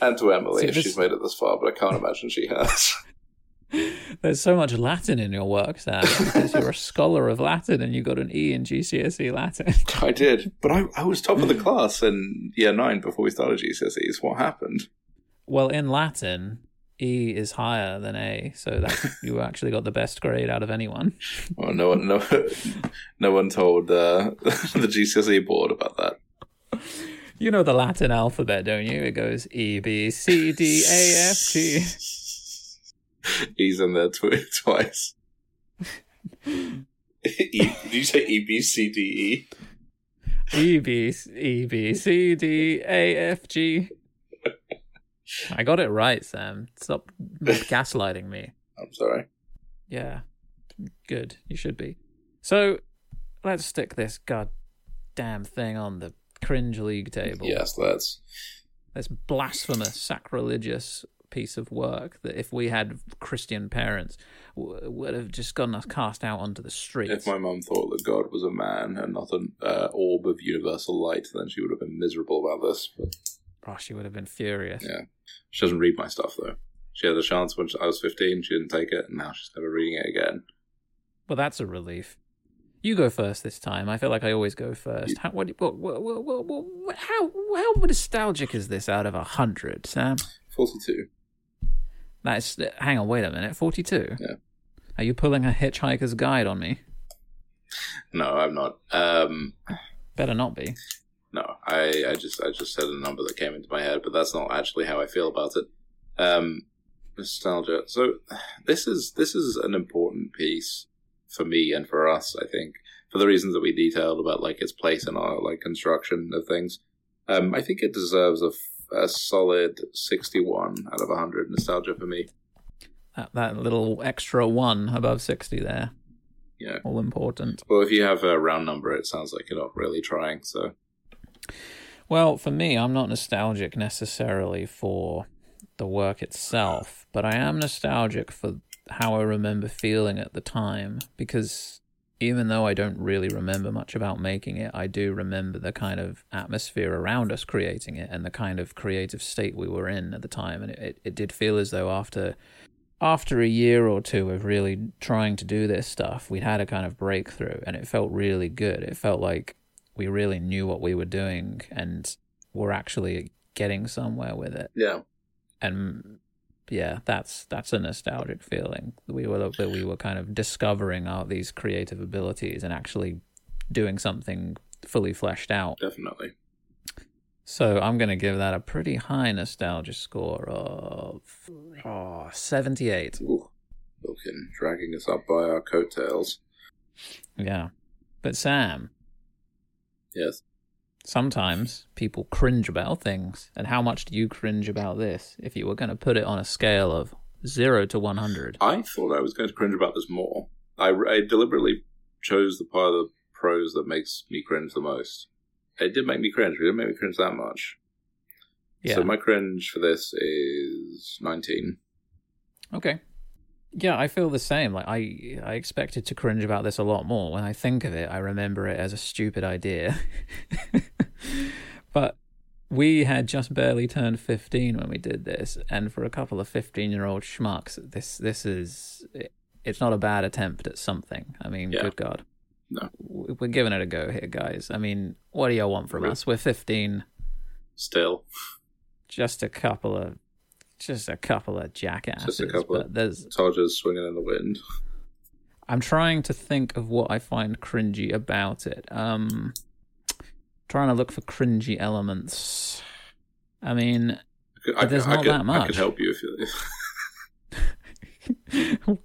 S2: and to Emily
S1: See,
S2: if
S1: this-
S2: she's made it this far, but I can't imagine she has.
S1: there's so much Latin in your work, Sam, because you're a scholar of Latin and you got an E in GCSE Latin.
S2: I did, but I, I was top of the class in year nine before we started GCSEs. What happened?
S1: Well, in Latin, E is higher than A, so that you actually got the best grade out of anyone.
S2: Well, no one, no, no one told uh, the GCSE board about that.
S1: You know the Latin alphabet, don't you? It goes E, B, C, D, A, F, G.
S2: He's in there tw- twice. e, did you say E B C D E?
S1: E, B, E, B, C, D, A, F, G. I got it right, Sam. Stop gaslighting me.
S2: I'm sorry.
S1: Yeah. Good. You should be. So, let's stick this goddamn thing on the cringe league table.
S2: Yes, let's.
S1: This blasphemous, sacrilegious piece of work that if we had Christian parents w- would have just gotten us cast out onto the streets.
S2: If my mum thought that God was a man and not an uh, orb of universal light, then she would have been miserable about this. But
S1: oh, she would have been furious.
S2: yeah, she doesn't read my stuff though. She had a chance when I was fifteen. She didn't take it, and now she's never reading it again.
S1: Well, that's a relief. You go first this time. I feel like I always go first. How, what, what, what, what, what, what, how, how nostalgic is this out of a hundred, Sam?
S2: Forty-two.
S1: That's hang on, wait a minute. Forty-two.
S2: Yeah.
S1: Are you pulling a Hitchhiker's Guide on me?
S2: No, I'm not. Um,
S1: Better not be.
S2: I, I just, I just said a number that came into my head, but that's not actually how I feel about it. Um, nostalgia. So, this is this is an important piece for me and for us. I think for the reasons that we detailed about like its place in our like construction of things. Um, I think it deserves a, a solid sixty-one out of hundred nostalgia for me.
S1: That, that little extra one above sixty there,
S2: Yeah.
S1: all important.
S2: Well, if you have a round number, it sounds like you're not really trying. So,
S1: Well, for me, I'm not nostalgic necessarily for the work itself, but I am nostalgic for how I remember feeling at the time because even though I don't really remember much about making it, I do remember the kind of atmosphere around us creating it and the kind of creative state we were in at the time. And it, it, it did feel as though after after a year or two of really trying to do this stuff, we'd had a kind of breakthrough and it felt really good. It felt like we really knew what we were doing and were actually getting somewhere with it.
S2: yeah.
S1: And yeah, that's that's a nostalgic feeling. We were that we were kind of discovering our these creative abilities and actually doing something fully fleshed out.
S2: Definitely.
S1: So I'm going to give that a pretty high nostalgia score of oh, 78.
S2: Ooh, Wilkin dragging us up by our coattails.
S1: Yeah. But Sam,
S2: Yes.
S1: sometimes people cringe about things. And how much do you cringe about this if you were going to put it on a scale of 0 to 100?
S2: I thought I was going to cringe about this more. I, I deliberately chose the part of the prose that makes me cringe the most. It did make me cringe, but it didn't make me cringe that much.
S1: Yeah.
S2: So my cringe for this is 19.
S1: Okay. Yeah, I feel the same. Like I I expected to cringe about this a lot more. When I think of it, I remember it as a stupid idea. but we had just barely turned 15 when we did this, and for a couple of 15-year-old schmucks, this this is it's not a bad attempt at something. I mean,
S2: Yeah.
S1: good god.
S2: No.
S1: We're giving it a go here, guys. I mean, what do you want from
S2: Really?
S1: us? We're 15,
S2: Still.
S1: just a couple of just a couple of jackasses.
S2: Just a couple
S1: but
S2: of-
S1: there's
S2: Todgers swinging in the wind.
S1: I'm trying to think of what I find cringy about it. Um, trying to look for cringy elements. I mean,
S2: I could, I,
S1: there's
S2: I
S1: not
S2: could,
S1: that
S2: I
S1: much.
S2: could help you if you.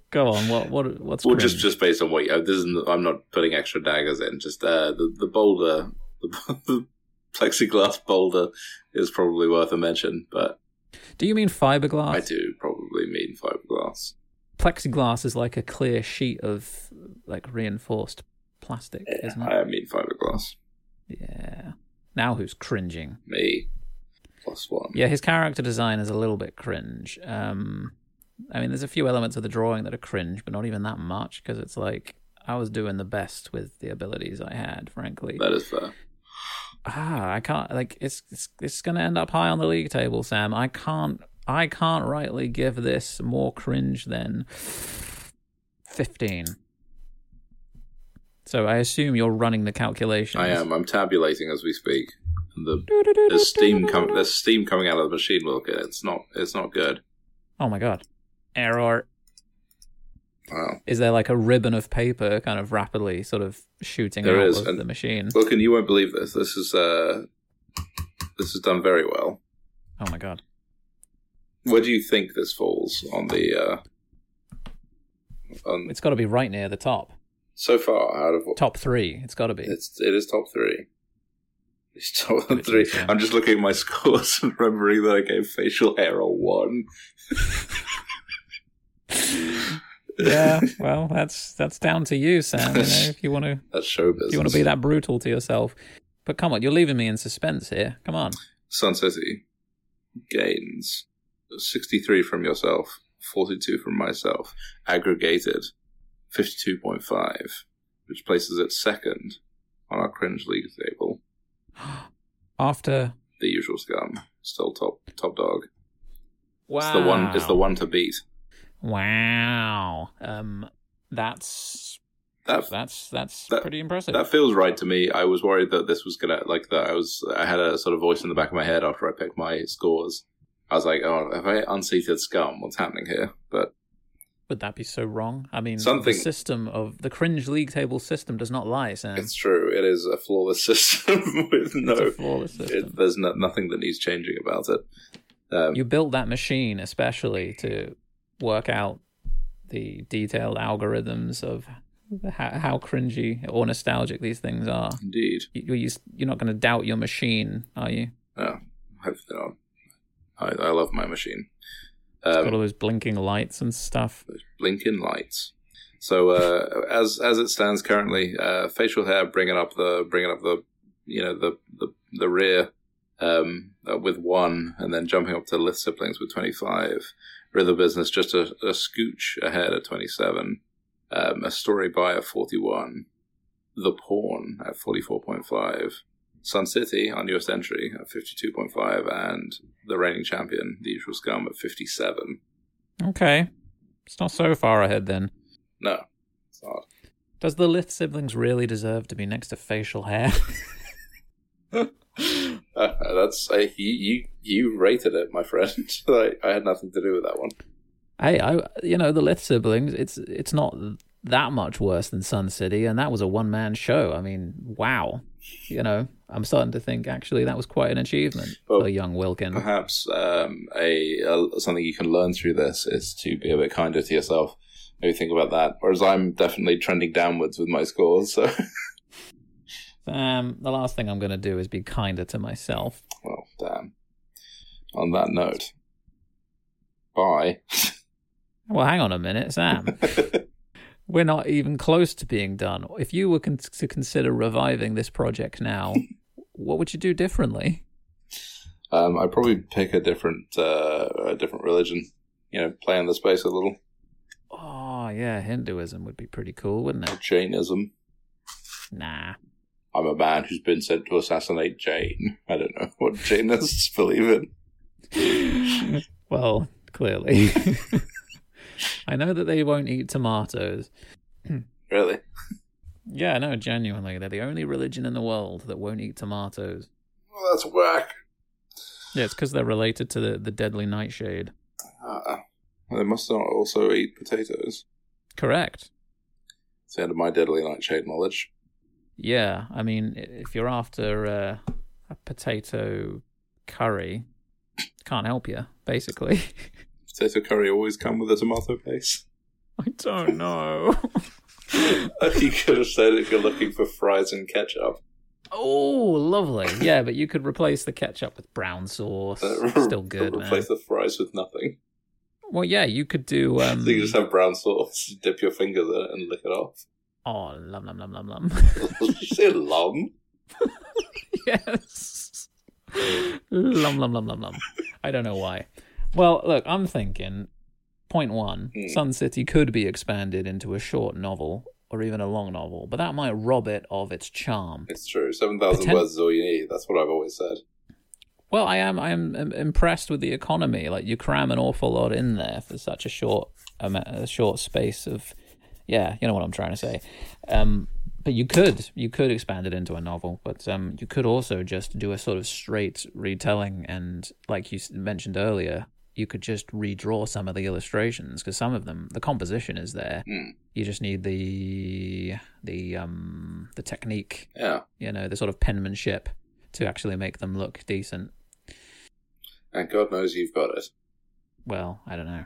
S1: go on. What what what's
S2: well,
S1: cringe?
S2: just just based on what you, this is. I'm not putting extra daggers in. Just uh, the the boulder, the, the plexiglass boulder is probably worth a mention. But
S1: Do you mean fiberglass?
S2: I do probably mean fiberglass.
S1: Plexiglass is like a clear sheet of like reinforced plastic,
S2: Yeah,
S1: isn't it?
S2: I mean fiberglass.
S1: Yeah. Now who's cringing?
S2: Me plus one.
S1: Yeah, his character design is a little bit cringe. Um, I mean, there's a few elements of the drawing that are cringe, but not even that much because it's like I was doing the best with the abilities I had, frankly.
S2: That is fair.
S1: Ah, I can't like it's it's it's gonna end up high on the league table, Sam. I can't I can't rightly give this more cringe than fifteen. So I assume you're running the calculations.
S2: I am. I'm tabulating as we speak. And the there's steam com- there's steam coming out of the machine. Look, it's not it's not good.
S1: Oh my god. Error.
S2: Wow.
S1: Is there like a ribbon of paper kind of rapidly sort of shooting
S2: There
S1: out
S2: is,
S1: of
S2: and-
S1: the machine?
S2: Look, and you won't believe this. This is uh this is done very well.
S1: Oh my god.
S2: Where do you think this falls on the uh on
S1: It's got to be right near the top.
S2: so far out of what
S1: Top three. It's got to be.
S2: it's it is top three. It's top three.
S1: me, Sam.
S2: I'm just looking at my scores and remembering that I gave facial hair a one.
S1: yeah. Well, that's that's down to you, Sam. You know, if you want to,
S2: That's show business.
S1: you want to be that brutal to yourself. But come on, you're leaving me in suspense here. Come on.
S2: Sun City gains 63 from yourself, 42 from myself, aggregated 52.5, which places it second on our cringe league table.
S1: After
S2: The usual scum, still top top dog.
S1: wow,
S2: It's the one. It's the one to beat.
S1: Wow. Um, that's
S2: That
S1: that's that's
S2: That-
S1: pretty impressive.
S2: that feels right to me. I was worried that this was gonna like that. I was. I had a sort of voice in the back of my head after I picked my scores. I was like, "Oh, have I unseated scum? What's happening here?" But
S1: Would that be so wrong? I mean,
S2: Something-
S1: the system of the cringe league table system does not lie, Sam.
S2: it's true. It is a flawless system with no.
S1: Flawless system.
S2: It, there's no, nothing that needs changing about it. Um,
S1: you built that machine especially to work out the detailed algorithms of how, how cringy or nostalgic these things are.
S2: indeed.
S1: You, you're not going to doubt your machine, are you?
S2: No, hopefully not. I, I love my machine.
S1: It's
S2: Um,
S1: got all those blinking lights and stuff.
S2: blinking lights. So uh, as as it stands currently, uh, facial hair bringing up the bringing up the you know the the, the rear um, uh, with one, and then jumping up to Lith siblings with twenty five. River business just a, a scooch ahead at twenty seven. Um, a story by at forty one. The Pawn at forty four point five. Sun City, our newest entry, at 52.5, and the reigning champion, the usual scum, at 57.
S1: Okay. It's not so far ahead then.
S2: No, it's not.
S1: Does the Lith siblings really deserve to be next to facial hair?
S2: Uh, that's uh, you, you. You rated it, my friend. I, I had nothing to do with that one.
S1: hey, I you know the Lith siblings. It's it's not that much worse than Sun City, and that was a one man show. I mean, wow. You know, I'm starting to think actually that was quite an achievement
S2: Well,
S1: for young Wilkin.
S2: Perhaps um, a, a something you can learn through this is to be a bit kinder to yourself. Maybe think about that. Whereas I'm definitely trending downwards with my scores. So,
S1: Um, the last thing I'm going to do is be kinder to myself.
S2: well, damn. On that note, bye.
S1: Well, hang on a minute, Sam. We're not even close to being done. If you were con- to consider reviving this project now, what would you do differently?
S2: um, I'd probably pick a different uh, a different religion. You know, play in the space a little.
S1: Oh, yeah, Hinduism would be pretty cool, wouldn't it?
S2: Jainism.
S1: Nah.
S2: I'm a man who's been sent to assassinate Jane. I don't know what Jainists believe in.
S1: well, clearly. I know that they won't eat tomatoes.
S2: Really?
S1: Yeah, no, genuinely. They're the only religion in the world that won't eat tomatoes.
S2: Well, that's whack.
S1: Yeah, it's because they're related to the, the deadly nightshade.
S2: Uh, they must not also eat potatoes.
S1: Correct.
S2: It's the end of my deadly nightshade knowledge.
S1: Yeah, I mean, if you're after uh, a potato curry, can't help you, basically.
S2: Potato curry always come with a tomato base.
S1: I don't know.
S2: you could have said if you're looking for fries and ketchup.
S1: oh, lovely. Yeah, but you could replace the ketchup with brown sauce.
S2: Uh,
S1: Still good, man.
S2: Replace the fries with nothing.
S1: Well, yeah, you could do. Um,
S2: so you just have brown sauce, dip your fingers in it, and lick it off.
S1: oh, lum lum lum lum lum.
S2: Did you say lum?
S1: yes. Lum lum lum lum lum. I don't know why. Well, look, I'm thinking. Point one:
S2: Hmm.
S1: Sun City could be expanded into a short novel or even a long novel, but that might rob it of its charm.
S2: It's true. 7,000
S1: Poten-
S2: words is all you need. That's what I've always said.
S1: Well, I am. I am impressed with the economy. Like you cram an awful lot in there for such a short, ama- a short space of. Yeah, you know what I'm trying to say. Um, but you could, you could expand it into a novel, but um, you could also just do a sort of straight retelling, and like you mentioned earlier, you could just redraw some of the illustrations because some of them, the composition is there.
S2: Hmm.
S1: You just need the the um the technique
S2: Yeah.
S1: you know, the sort of penmanship to actually make them look decent.
S2: And God knows you've got it.
S1: Well, I don't know.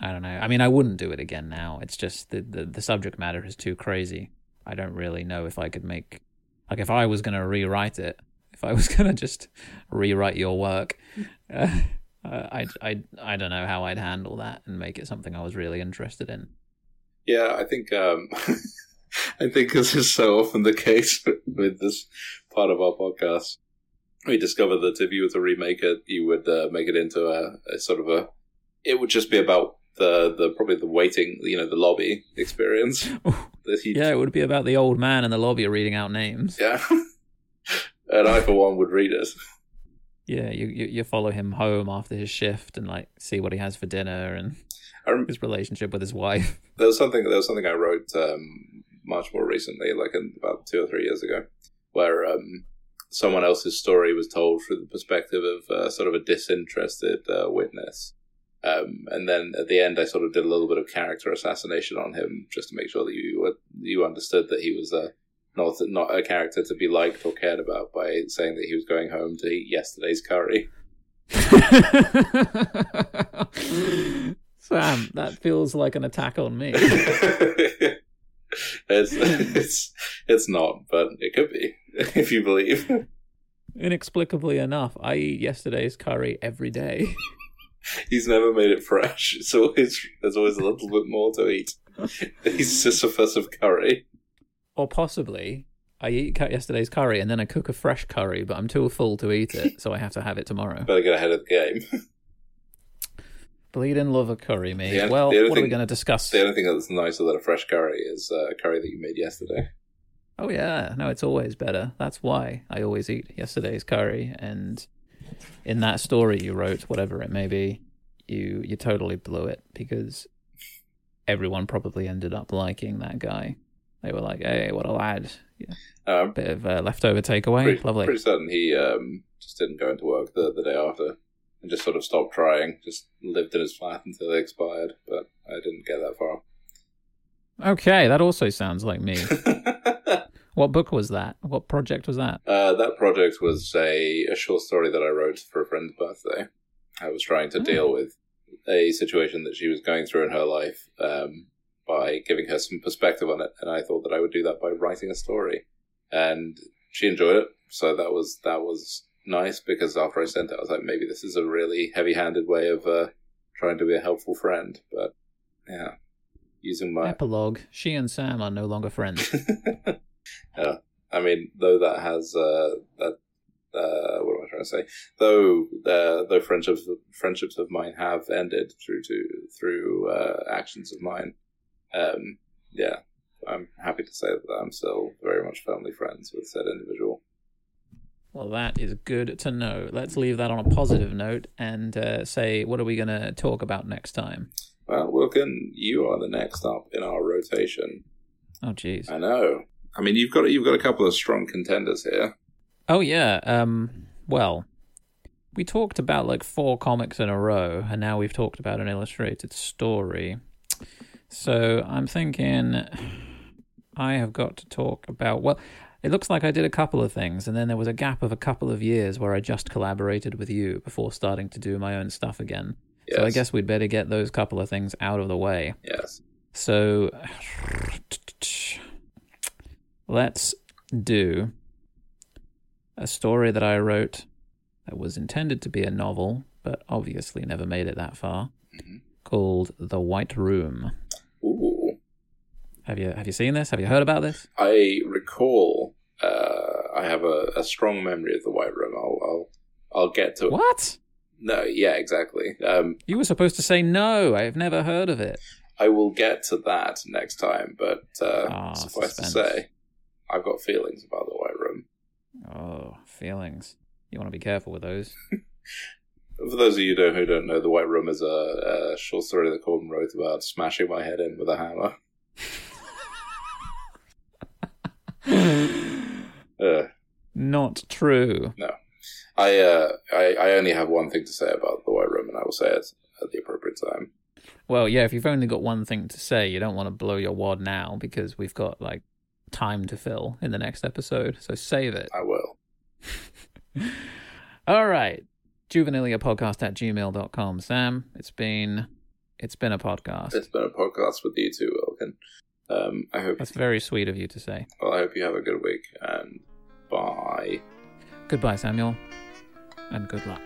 S1: I don't know. I mean, I wouldn't do it again now. It's just the, the, the subject matter is too crazy. I don't really know if I could make. Like, if I was going to rewrite it, if I was going to just rewrite your work, uh, I, I, I don't know how I'd handle that and make it something I was really interested in.
S2: Yeah, I think um, I think this is so often the case with this part of our podcast. we discovered that if you were to remake it, you would uh, make it into a, a sort of a. It would just be about the the probably the waiting, you know, the lobby experience. That he,
S1: Yeah, it would be about the old man in the lobby reading out names.
S2: yeah. and I, for one, would read it.
S1: Yeah, you, you you follow him home after his shift and like see what he has for dinner and
S2: I rem-
S1: his relationship with his wife.
S2: there was something there was something I wrote um, much more recently, like in, about two or three years ago, where um, someone else's story was told through the perspective of uh, sort of a disinterested uh, witness. Um, and then at the end, I sort of did a little bit of character assassination on him, just to make sure that you were- you understood that he was uh, not not a character to be liked or cared about by saying that he was going home to eat yesterday's curry.
S1: Sam, that feels like an attack on me.
S2: it's it's it's not, but it could be if you believe.
S1: Inexplicably enough, I eat yesterday's curry every day.
S2: He's never made it fresh. It's always there's always a little bit more to eat. He's Sisyphus of curry.
S1: Or possibly, I eat yesterday's curry and then I cook a fresh curry, but I'm too full to eat it, so I have to have it tomorrow.
S2: Better get ahead of the game.
S1: Bleeding love a curry, me.
S2: The on-
S1: well, what are we going to discuss?
S2: the only thing that's nicer than a fresh curry is uh, a curry that you made yesterday.
S1: Oh yeah, no, it's always better. That's why I always eat yesterday's curry. And in that story you wrote, whatever it may be, you you totally blew it because everyone probably ended up liking that guy. They were like, "Hey, what a lad!" Yeah,
S2: Um,
S1: bit of uh, leftover takeaway,
S2: pretty,
S1: lovely.
S2: pretty certain he um, just didn't go into work the, the day after and just sort of stopped trying. Just lived in his flat until it expired, but I didn't get that far.
S1: Okay, that also sounds like me. what book was that? What project was that?
S2: Uh, that project was a, a short story that I wrote for a friend's birthday. I was trying to
S1: Oh.
S2: deal with a situation that she was going through in her life um, by giving her some perspective on it, and I thought that I would do that by writing a story, and she enjoyed it. So that was that was nice because after I sent it, I was like, maybe this is a really heavy-handed way of uh, trying to be a helpful friend, but yeah, using my
S1: Epilogue. She and Sam are no longer friends.
S2: yeah. I mean, though that has uh, that uh, what am I trying to say? Though uh, though friendships friendships of mine have ended through to through uh, actions of mine. Um, yeah, I'm happy to say that I'm still very much family friends with said individual.
S1: Well, that is good to know. Let's leave that on a positive note and uh, say, what are we going to talk about next time?
S2: Well, Wilkin, you are the next up in our rotation.
S1: Oh, jeez.
S2: I know. I mean, you've got you've got a couple of strong contenders here.
S1: Oh, yeah. Um. Well, we talked about like four comics in a row, and now we've talked about an illustrated story. So I'm thinking I have got to talk about. Well, it looks like I did a couple of things, and then there was a gap of a couple of years where I just collaborated with you before starting to do my own stuff again.
S2: Yes.
S1: So I guess we'd better get those couple of things out of the way.
S2: yes.
S1: So let's do a story that I wrote that was intended to be a novel, but obviously never made it that far,
S2: Mhm.
S1: called The White Room.
S2: Ooh.
S1: Have you have you seen this? Have you heard about this?
S2: I recall. Uh, I have a, a strong memory of the White Room. I'll I'll, I'll get to it.
S1: What?
S2: No, yeah, exactly. Um,
S1: You were supposed to say no. I've never heard of it.
S2: I will get to that next time. But uh,
S1: Ah,
S2: suffice
S1: suspense.
S2: to say, I've got feelings about the White Room.
S1: Oh, feelings. You want to be careful with those.
S2: For those of you who don't, know, the White Room is a, a short story that Corbin wrote about smashing my head in with a hammer. Uh,
S1: Not true. No.
S2: I, uh, I I only have one thing to say about the White Room, and I will say it at the appropriate time.
S1: Well, yeah, if you've only got one thing to say, you don't want to blow your wad now because we've got like time to fill in the next episode. So save it.
S2: I will.
S1: All right. Juvenilia podcast at gmail.com. Sam, it's been it's been a podcast.
S2: It's been a podcast with you too, Wilkin. Um, I hope
S1: That's very sweet of you to say.
S2: well, I hope you have a good week and bye.
S1: Goodbye, Samuel, and good luck.